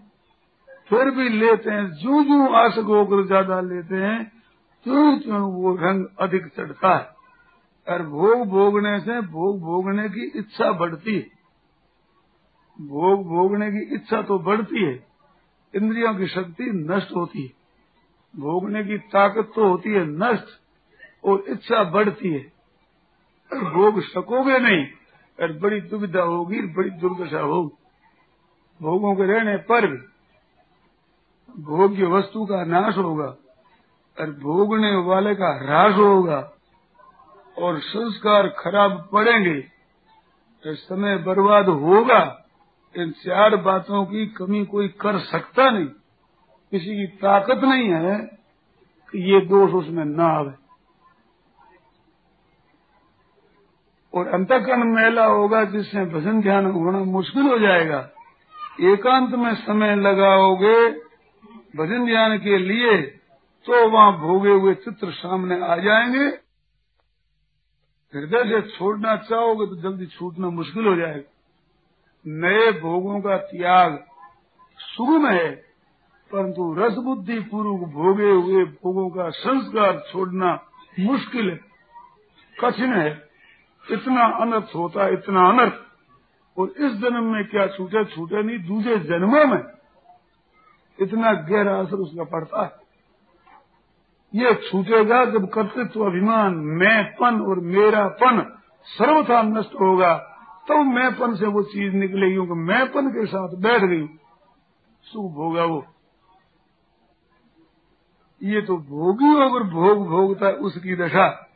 फिर भी लेते हैं जो जो आसक होकर ज़्यादा लेते हैं क्यों क्यों वो रंग अधिक चढ़ता है। और भोग भोगने से भोग भोगने की इच्छा बढ़ती है। भोग भोगने की इच्छा तो बढ़ती है, इंद्रियों की शक्ति नष्ट होती है। भोगने की ताकत तो होती है, नष्ट और इच्छा बढ़ती है। भोग सकोगे नहीं, और बड़ी दुविधा होगी, बड़ी दुर्दशा होगी। भोगों के रहने पर भी भोग्य वस्तु का नाश होगा। और भोगने वाले का ह्रास होगा और संस्कार खराब पड़ेंगे तो समय बर्बाद होगा। इन चार बातों की कमी कोई कर सकता नहीं। किसी की ताकत नहीं है कि ये दोष उसमें न आवे। और अंतकरण मेला होगा जिससे भजन ध्यान होना मुश्किल हो जाएगा। एकांत में समय लगाओगे, भजन ध्यान के लिए तो वहाँ भोगे हुए चित्र सामने आ जाएँगे। हृदय से छोड़ना चाहोगे तो जल्दी छूटना मुश्किल हो जाएगा। नए भोगों का त्याग शुरू में है, परंतु रस बुद्धि पूर्वक भोगे हुए भोगों का संस्कार छोड़ना मुश्किल है, कठिन है। इतना अनर्थ होता है इतना अनर्थ। और इस जन्म में क्या छूटे छूटे नहीं, दूसरे जन्मों में। इतना गहरा असर उसका पड़ता है। ये छूटेगा जब कर्तृत्व अभिमान मैंपन और मेरापन सर्वथा नष्ट होगा। तब तो मैंपन से वो चीज़ निकलेगी क्योंकि मैंपन के साथ बैठ गई। सुख भोगा वो। ये तो भोगी होकर भोग भोगता है, उसकी दशा।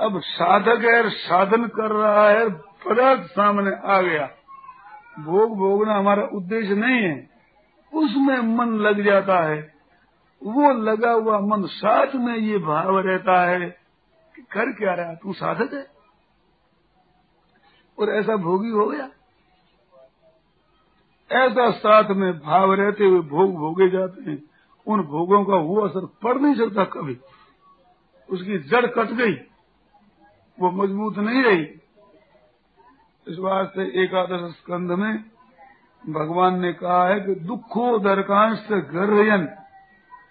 अब साधक है, साधन कर रहा है, पदार्थ सामने आ गया। भोग भोगना हमारा उद्देश्य नहीं है। उसमें मन लग जाता है। वो लगा हुआ मन साथ में ये भाव रहता है कि कर क्या रहा तू साधक है? और ऐसा भोगी हो गया? ऐसा साथ में भाव रहते हुए भोग भोगे जाते हैं। उन भोगों का वो असर पड़ नहीं सकता कभी। उसकी जड़ कट गई। वो मज़बूत नहीं रही। इस वास्ते एकादश स्कंध में भगवान ने कहा है कि दुखो दरकांश गर्यन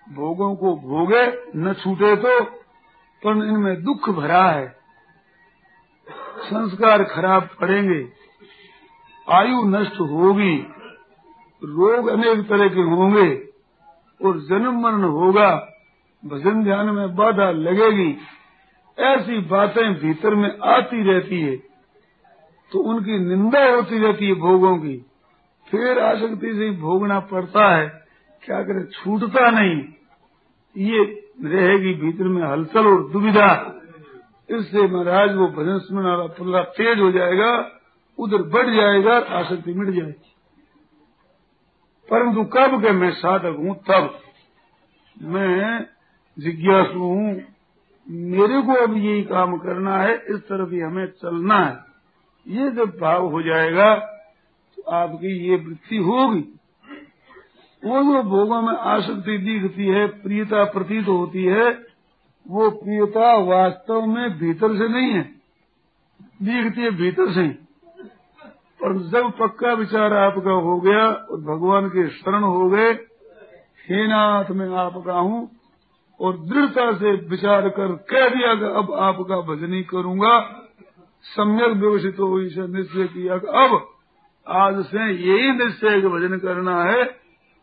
भोगों को भोगे, न छूटे तो पर इनमें दुख भरा है। संस्कार खराब पड़ेंगे, आयु नष्ट होगी, रोग अनेक तरह के होंगे, और जन्म मरण होगा, भजन ध्यान में बाधा लगेगी। ऐसी बातें भीतर में आती रहती है तो उनकी निंदा होती रहती है भोगों की। फिर आसक्ति से भोगना पड़ता है। क्या करे, छूटता नहीं। ये रहेगी भीतर में हलचल और दुविधा। इससे महाराज, वो भजन स्मरण वाला पुल्ला तेज हो जाएगा, उधर बढ़ जाएगा आसक्ति मिट जाएगी। परंतु कब के मैं साधक हूँ, तब। मैं जिज्ञासु हूँ, मेरे को अब यही काम करना है, इस तरफ़ ही हमें चलना है। ये जब भाव हो जाएगा तो आपकी ये वृत्ति होगी। वो जो भोगों में आसक्ति दिखती है, प्रियता प्रतीत होती है, वो प्रियता वास्तव में भीतर से नहीं है। दिखती है भीतर से और जब पक्का विचार आपका हो गया और भगवान के शरण हो गए हे नाथ मैं आपका हूँ और दृढ़ता से विचार कर कह दिया कि अब आपका भजन ही करूँगा। सम्यक व्यवस्थित हो इसे निश्चय किया अब आज से यही निश्चय भजन करना है।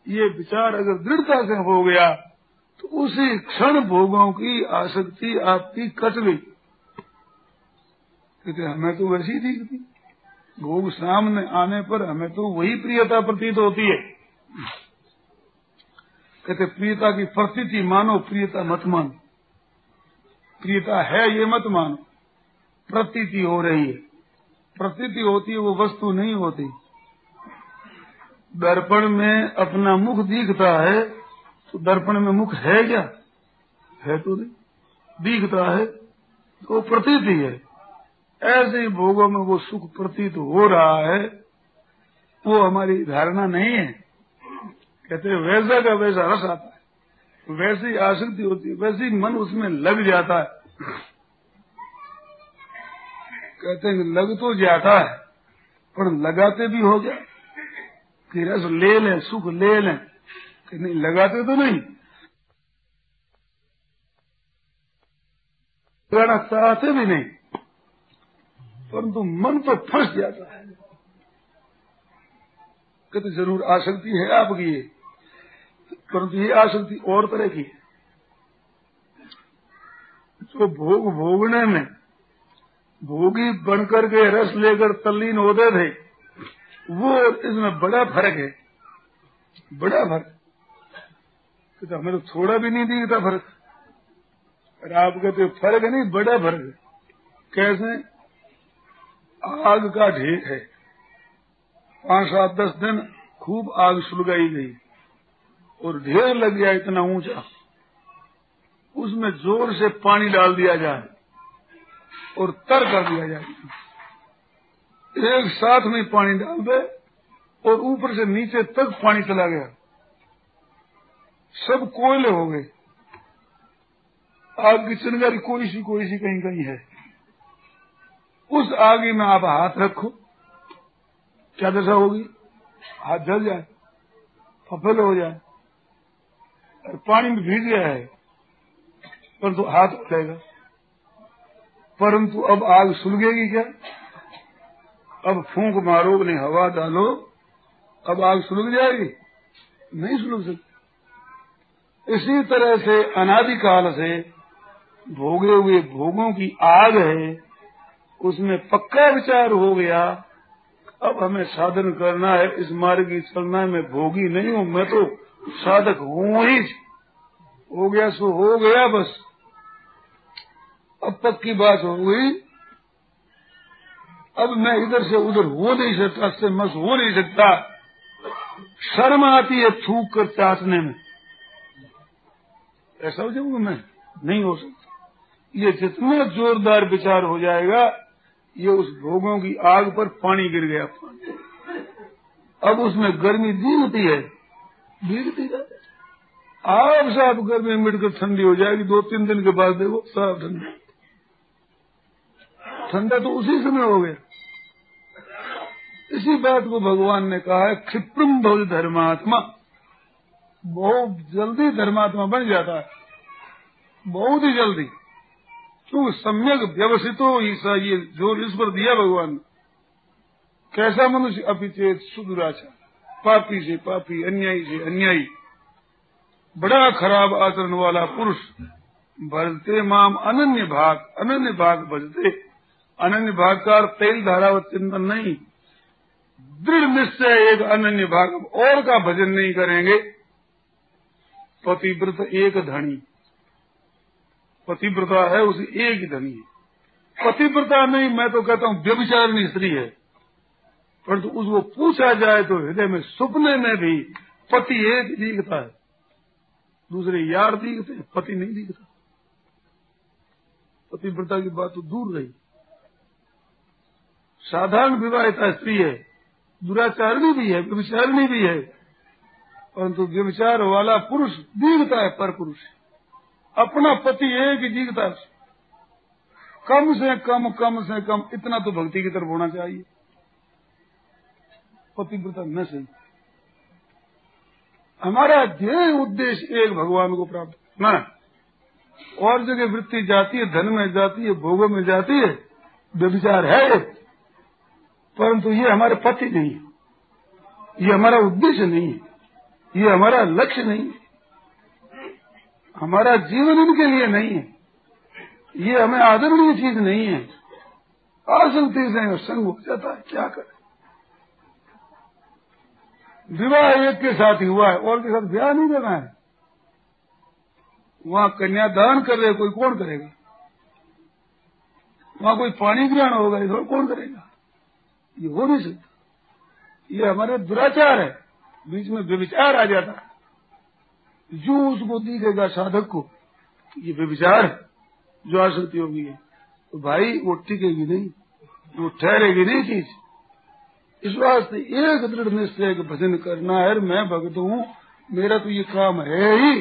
ये विचार अगर दृढ़ता से हो गया तो उसी क्षण भोगों की आसक्ति आपकी कट गई। कहते हमें तो वैसी दिखती। भोग सामने आने पर हमें तो वही प्रियता प्रतीत होती है। कहते, प्रियता की प्रतीति मानो, प्रियता मत मानो। प्रियता है ये मत मानो। प्रतीति हो रही है। प्रतीति होती है, वो वस्तु नहीं होती। दर्पण में अपना मुख दिखता है तो दर्पण में मुख है क्या? है तो नहीं। दिखता है तो प्रतीति है ऐसे ही भोगों में वो सुख प्रतीत हो रहा है, वो हमारी धारणा नहीं है। कहते वैसा का वैसा रस आता है। वैसी आसक्ति होती है, वैसी मन उसमें लग जाता है। कहते हैं, लग तो जाता है, पर लगाते भी हो जाए कि रस ले लें, सुख ले लें कि नहीं लगाते तो नहीं। लगाना चाहते भी नहीं, परंतु मन तो फंस जाता है। कहते, ज़रूर आसक्ति है आपकी ये। परंतु ये आसक्ति और तरह की है। जो भोग भोगने में, भोगी बनकर के रस लेकर तल्लीन होते थे वो इसमें बड़ा फ़र्क है। बड़ा फ़र्क तो हमें तो थोड़ा भी नहीं दिखता फ़र्क और आप कहते फ़र्क है नहीं, बड़ा फ़र्क है। कैसे? आग का ढेर है। पाँच सात दस दिन खूब आग सुलगाई गई। और ढेर लग गया इतना ऊँचा। उसमें ज़ोर से पानी डाल दिया जाए और तर कर दिया जाए। एक साथ में पानी डाल दे और ऊपर से नीचे तक पानी चला गया। सब कोयले हो गए। आग की चिंगारी कोई सी कोई सी कहीं कहीं है। उस आगे में आप हाथ रखो। क्या दशा होगी? हाथ जल जाए, फफल हो जाए, और पानी में भीग गया है, परंतु तो हाथ उठेगा परंतु अब आग सुलगेगी क्या? अब फूंक मारो नहीं, हवा डालो, अब आग सुलग जाएगी। नहीं सुलग सकती। इसी तरह से अनादिकाल से भोगे हुए भोगों की आग है, उसमें पक्का विचार हो गया, अब हमें साधन करना है, इस मार्ग की चलना मैं भोगी नहीं हूँ, मैं तो साधक हूँ ही। हो गया सो हो गया बस। अब तक की बात हो गई अब मैं इधर से उधर हो नहीं सकता, से मस हो नहीं सकता। शर्म आती है थूक कर चाटने में। ऐसा हो जाऊँगा मैं? नहीं हो सकता। ये जितना जोरदार विचार हो जाएगा, ये उस भोगों की आग पर पानी गिर गया। अब उसमें गर्मी दिखती है। दिखती है। आप साफ़ गर्मी मिटकर ठंडी हो जाएगी। दो तीन दिन के बाद देखो, साफ़ ठंडी। ठंडा तो उसी समय हो गया। इसी बात को भगवान ने कहा है क्षिप्रम बहुत धर्मात्मा। बहुत जल्दी धर्मात्मा बन जाता है। बहुत ही जल्दी। क्यों? सम्यक व्यवसित ईसा, ये जो इस पर दिया भगवान ने। कैसा मनुष्य अपिचेत, सुदुराचार। पापी से पापी, अन्यायी से अन्यायी। बड़ा खराब आचरण वाला पुरुष। भजते माम अनन्य भाग अनन्य भाग भजते। अनन्य भाग का तेल धारावत चिंतन नहीं। दृढ़ निश्चय एक अनन्य भाग और का भजन नहीं करेंगे। पतिव्रत एक धनी। पतिव्रता है उसे एक ही धनी। है पतिव्रता नहीं, मैं तो कहता हूँ, व्यभिचारणी स्त्री है। परंतु तो उसको पूछा जाए तो हृदय में सपने में भी पति एक दिखता है। दूसरे यार दिखते हैं, पति नहीं दिखता। पतिव्रता की बात तो दूर रही। साधारण विवाहिता स्त्री है। दुराचारणी भी है व्यविचारणी भी है। परंतु व्यविचार वाला पुरुष दिखता है, पर पुरुष। अपना पति एक ही है। कम से कम कम से कम इतना तो भक्ति की तरफ़ होना चाहिए। पतिव्रता न सही। हमारा ध्येय उद्देश्य एक भगवान को प्राप्त। करना और जगह वृत्ति जाती है, धन में जाती है, भोगों में जाती है, व्यभिचार है परंतु ये हमारे पति नहीं है। ये हमारा उद्देश्य नहीं है। ये हमारा लक्ष्य नहीं है। हमारा जीवन इनके लिए नहीं है। ये हमें आदरणीय चीज़ नहीं है। आसक्ति से संग हो जाता है, क्या करें? विवाह एक के साथ ही हुआ है, और के साथ ब्याह नहीं करना है। वहाँ कन्यादान कर रहे कोई कौन करेगा? वहाँ कोई पानी ग्रहण होगा, इधर कौन करेगा? ये हो नहीं सकता ये हमारे दुराचार है। बीच में व्यविचार आ जाता है। जो उसको दिखेगा साधक को, ये व्यविचार है, जो आसक्ति होगी। है तो भाई, वो टिकेगी नहीं, वो ठहरेगी नहीं चीज़। इस वास्ते एक दृढ़ निश्चय भजन करना है मैं भगत हूँ, मेरा तो ये काम है ही।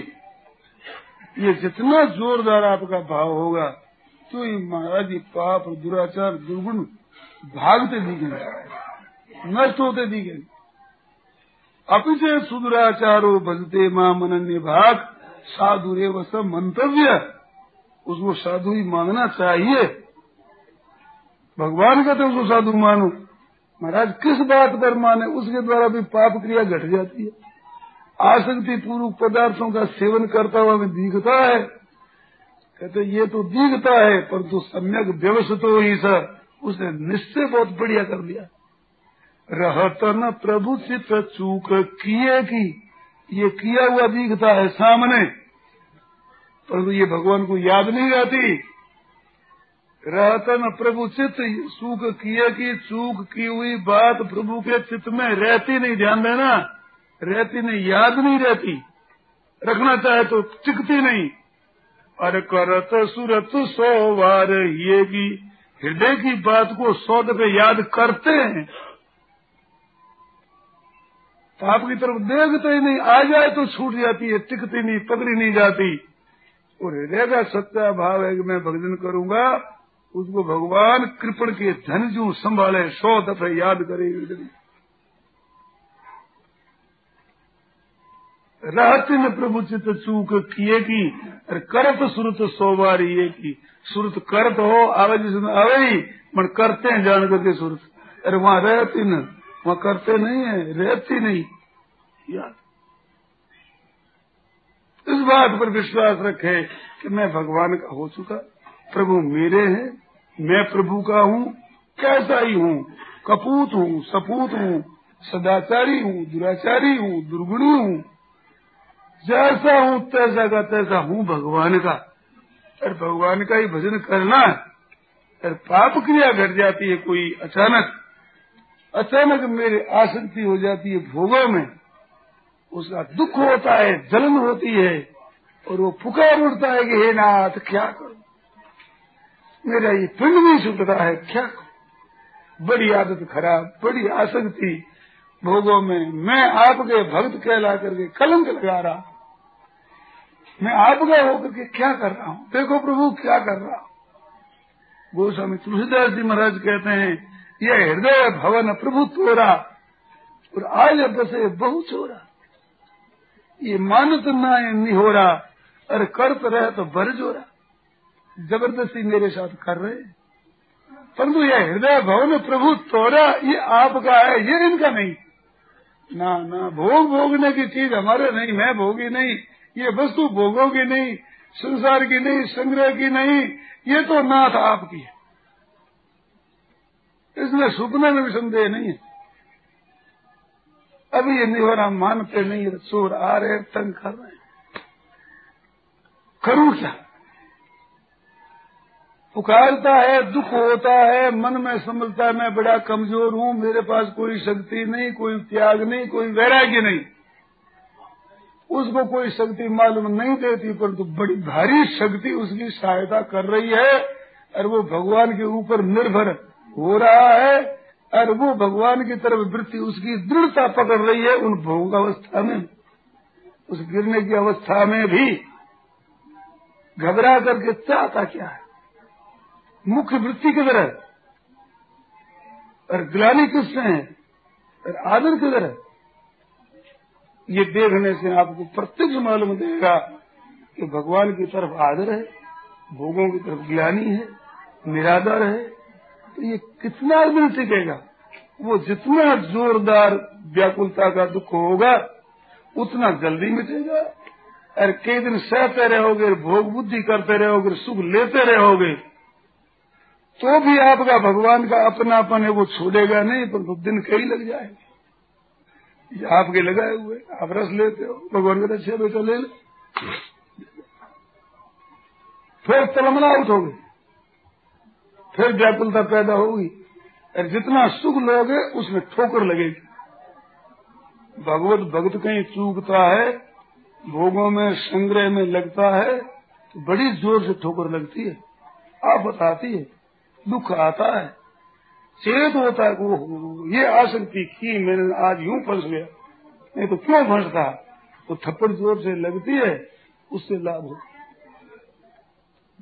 ये जितना जोरदार आपका भाव होगा तो ये महाराज ये पाप, दुराचार, दुर्गुण भागते दी दिखेंगे नष्ट होते दी दिखेंगे अपिचे सुदुराचारो भजते माँ मनन्य भाग, साधु रे सब मंतव्य। उसको साधु ही मानना चाहिए। भगवान कहते उसको साधु मानो। महाराज, किस बात पर माने? उसके द्वारा भी पाप क्रिया घट जाती है। आसक्ति पूर्वक पदार्थों का सेवन करता हुआ भी दिखता है। कहते ये तो दिखता है, परंतु सम्यक व्यवस्थित हो ही सर। उसने निश्चय बहुत बढ़िया कर दिया। रहत न प्रभु चित चूक किए की, ये किया हुआ दिखता है सामने। परंतु ये भगवान को याद नहीं रहती। रहतन प्रभु चित्त सुख किए की, चूक की हुई बात प्रभु के चित्त में रहती नहीं, ध्यान देना। रहती नहीं, याद नहीं रहती। रखना चाहे तो टिकती नहीं। अरे करत सुरत सौ वार ये हृदय की बात को सौ दफे याद करते हैं। पाप की तरफ़ देखते ही नहीं, आ जाए तो छूट जाती है, टिकती नहीं पकड़ी नहीं जाती। और हृदय का सच्चा भाव है कि मैं भजन करूँगा, उसको भगवान कृपण के धन जो संभाले सौ दफे याद करे रहते न प्रभु चित चूक किए की, अरे करत सुरत सौ बार ये की, सुरत करत हो, आवे जिसमें आवे ही, मन करते हैं जान करके सुरत। अरे वहाँ रहती न, वहाँ करते नहीं है, रहती नहीं। याद। इस बात पर विश्वास रखे कि मैं भगवान का हो चुका। प्रभु मेरे हैं, मैं प्रभु का हूँ, कैसा ही हूँ। कपूत हूँ, सपूत हूँ, सदाचारी हूँ, दुराचारी हूँ, दुर्गुणी हूँ। जैसा हूँ, तैसा का तैसा हूँ, भगवान का। अरे भगवान का ही भजन करना अरे पाप क्रिया घट जाती है कोई अचानक। अचानक मेरी आसक्ति हो जाती है भोगों में। उसका दुख होता है जलन होती है, और वो पुकार उठता है कि, हे नाथ, क्या करो? मेरा ये पिंड नहीं छूटता है, क्या करो? बड़ी आदत खराब, बड़ी आसक्ति। भोगों में मैं आपके भक्त कहला करके कलंक लगा रहा मैं आपका होकर के क्या कर रहा हूँ? देखो प्रभु, क्या कर रहा हूँ? गोस्वामी तुलसीदास जी महाराज कहते हैं, ये हृदय भवन प्रभु तोरा और आज बसे बहु चोरा ये मानत रहा अरे करत रहे तो बर जोरा। ज़बरदस्ती मेरे साथ कर रहे परंतु ये हृदय भवन प्रभु तोरा, ये आपका है, ये इनका नहीं। ना ना, भोग भोगने की चीज़ हमारे नहीं, मैं भोगी नहीं। ये वस्तु भोगों की नहीं, संसार की नहीं, संग्रह की नहीं, ये तो नाथ आपकी है। इसमें सुपने में भी संदेह नहीं है। अभी ये निवारा मानते नहीं चोर आ रहे तंग कर रहे हैं। करूँ क्या? पुकारता है, दुख होता है, मन में समझता है, मैं बड़ा कमज़ोर हूँ, मेरे पास कोई शक्ति नहीं, कोई त्याग नहीं, कोई वैराग्य नहीं। उसको कोई शक्ति मालूम नहीं देती, परंतु तो बड़ी भारी शक्ति उसकी सहायता कर रही है, और वो भगवान के ऊपर निर्भर हो रहा है, और वो भगवान की तरफ़ वृत्ति उसकी दृढ़ता पकड़ रही है उन भोग अवस्था में। उस गिरने की अवस्था में भी घबरा करके चाहता क्या है? मुख्य वृत्ति किधर है? और ग्लानी किसने है? और आदर किधर है? ये देखने से आपको प्रत्यक्ष मालूम देगा कि भगवान की तरफ़ आदर है, भोगों की तरफ़ ज्ञानी है निरादर है। तो ये कितना दिन टिकेगा वो जितना जोरदार व्याकुलता का दुख होगा, उतना जल्दी मिटेगा। और कई दिन सहते रहोगे भोग बुद्धि करते रहोगे सुख लेते रहोगे तो भी आपका भगवान का अपनापन है, वो छोड़ेगा नहीं पर दिन कई लग जाएँगे। ये आपके लगाए हुए, आप रस लेते हो, भगवान कहते अच्छा बेटा ले ले। फिर तलमना उठ होगी फिर व्याकुलता पैदा होगी। और जितना सुख लोगे, उसमें ठोकर लगेगी। भगवत भक्त कहीं चूकता है, भोगों में, संग्रह में लगता है तो बड़ी ज़ोर से ठोकर लगती है। आप बताती है, दुख आता है। चेत होता है वो ये आसक्ति की मैंने आज यूँ फंस गया। नहीं तो क्यों फंसता? तो थप्पड़ ज़ोर से लगती है, उससे लाभ हो।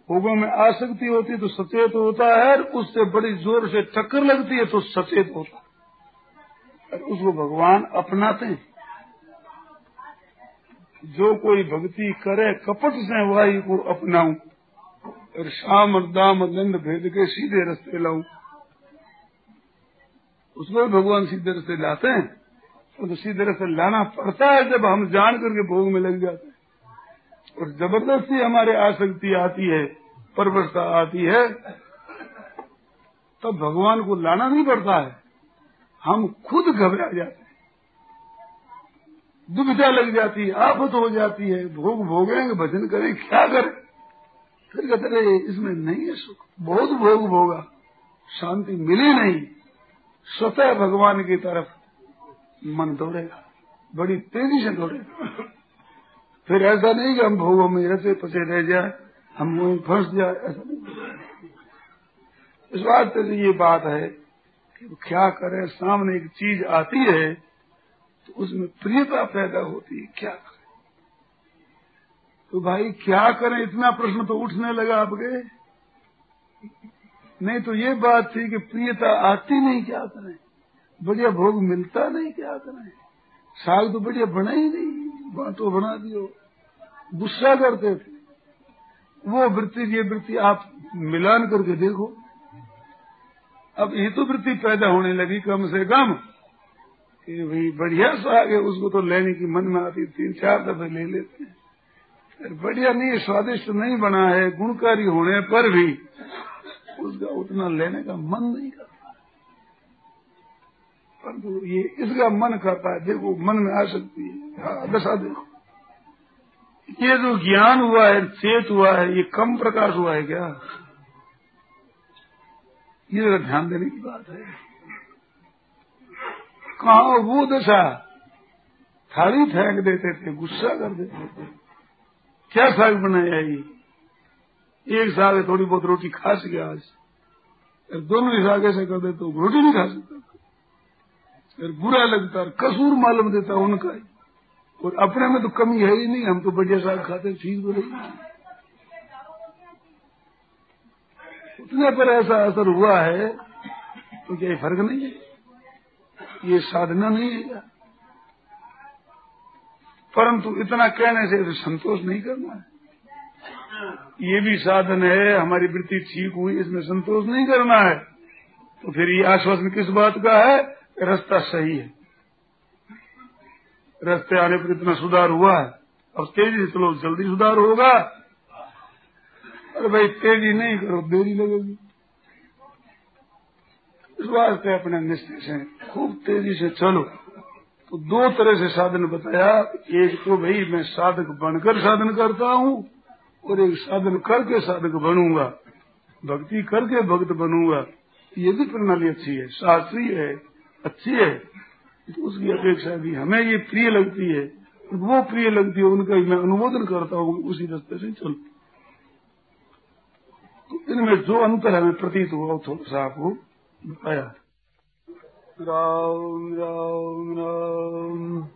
भोगों में आसक्ति होती है तो सचेत होता है उससे बड़ी ज़ोर से टक्कर लगती है तो सचेत होता है। उसको भगवान अपनाते हैं। जो कोई भक्ति करे, कपट से वायु को अपनाऊं, और शाम और दाम दंड भेद के सीधे रस्ते लाऊं। उसको भगवान सीधे रस्ते लाते हैं। तो सीधे रस्ते लाना पड़ता है जब हम जान करके भोग में लग जाते हैं। और ज़बरदस्ती हमारे आसक्ति आती है, परवरता आती है, तब भगवान को लाना नहीं पड़ता है। हम खुद घबरा जाते हैं। दुविधा लग जाती है, आफत हो जाती है। भोग भोगेंगे, भजन करें, क्या करें? फिर कहते रहे इसमें नहीं है सुख। बहुत भोग भोगा। शांति मिली नहीं। स्वतः भगवान की तरफ़ मन दौड़ेगा, बड़ी तेज़ी से दौड़ेगा। फिर ऐसा नहीं कि हम भोगों में रचे पचे रह जाए, हम वहीं फंस जाए, ऐसा नहीं। इस बात से ये बात है कि क्या करें, सामने एक चीज़ आती है तो उसमें प्रियता पैदा होती है, क्या करें? तो भाई, क्या करें? इतना प्रश्न तो उठने लगा आपके। नहीं तो ये बात थी कि प्रियता आती नहीं क्या करें बढ़िया भोग मिलता नहीं क्या करें साग तो बढ़िया बना ही नहीं बांटो बना दियो। गुस्सा करते थे। वो वृत्ति, ये वृत्ति आप मिलान करके देखो। अब ये तो वृत्ति पैदा होने लगी कम से कम। कि भाई बढ़िया साग है उसको तो लेने की मन में आती, तीन चार दफे ले लेते। हैं बढ़िया नहीं, स्वादिष्ट नहीं बना है, गुणकारी होने पर भी उसका उतना लेने का मन नहीं करता परंतु ये इसका मन करता है देखो मन में आ सकती है। हाँ, दशा देखो। ये जो ज्ञान हुआ है चेत हुआ है ये कम प्रकाश हुआ है क्या? ये जरा ध्यान देने की बात है। कहा वो दशा थाली फेंक देते थे गुस्सा कर देते थे। क्या साग बनाया ये? एक साग थोड़ी बहुत रोटी खा सके आज। अगर दोनों ही साग ऐसे कर दे तो रोटी नहीं खा सकता। अगर बुरा लगता है कसूर मालूम देता उनका ही, और अपने में तो कमी है ही नहीं, हम तो बढ़िया साग खाते ठीक बोले उतने पर ऐसा असर हुआ है तो क्या ये फ़र्क नहीं है? ये साधना नहीं है परंतु इतना कहने से तो संतोष नहीं करना है। ये भी साधन है, हमारी वृत्ति ठीक हुई, इसमें संतोष नहीं करना है। तो फिर ये आश्वासन किस बात का है? रास्ता सही है। रास्ते आने पर इतना सुधार हुआ है। अब तेज़ी से चलो, जल्दी सुधार होगा। अरे भाई, तेज़ी नहीं करो, देरी लगेगी। इस वास्ते अपने निश्चय से, खूब तेज़ी से चलो। तो दो तरह से साधन बताया। एक तो भाई, मैं साधक बनकर साधन करता हूँ और एक साधन करके साधक बनूँगा, भक्ति करके भक्त बनूँगा ये भी प्रणाली अच्छी है, शास्त्रीय है, अच्छी है। तो उसकी अपेक्षा भी हमें ये प्रिय लगती है, वो प्रिय लगती है, उनका मैं अनुमोदन करता हूँ, उसी रास्ते से चल। तो इनमें जो अंतर हमें प्रतीत हुआ थोड़ा सा आपको बताया। राम राम राम।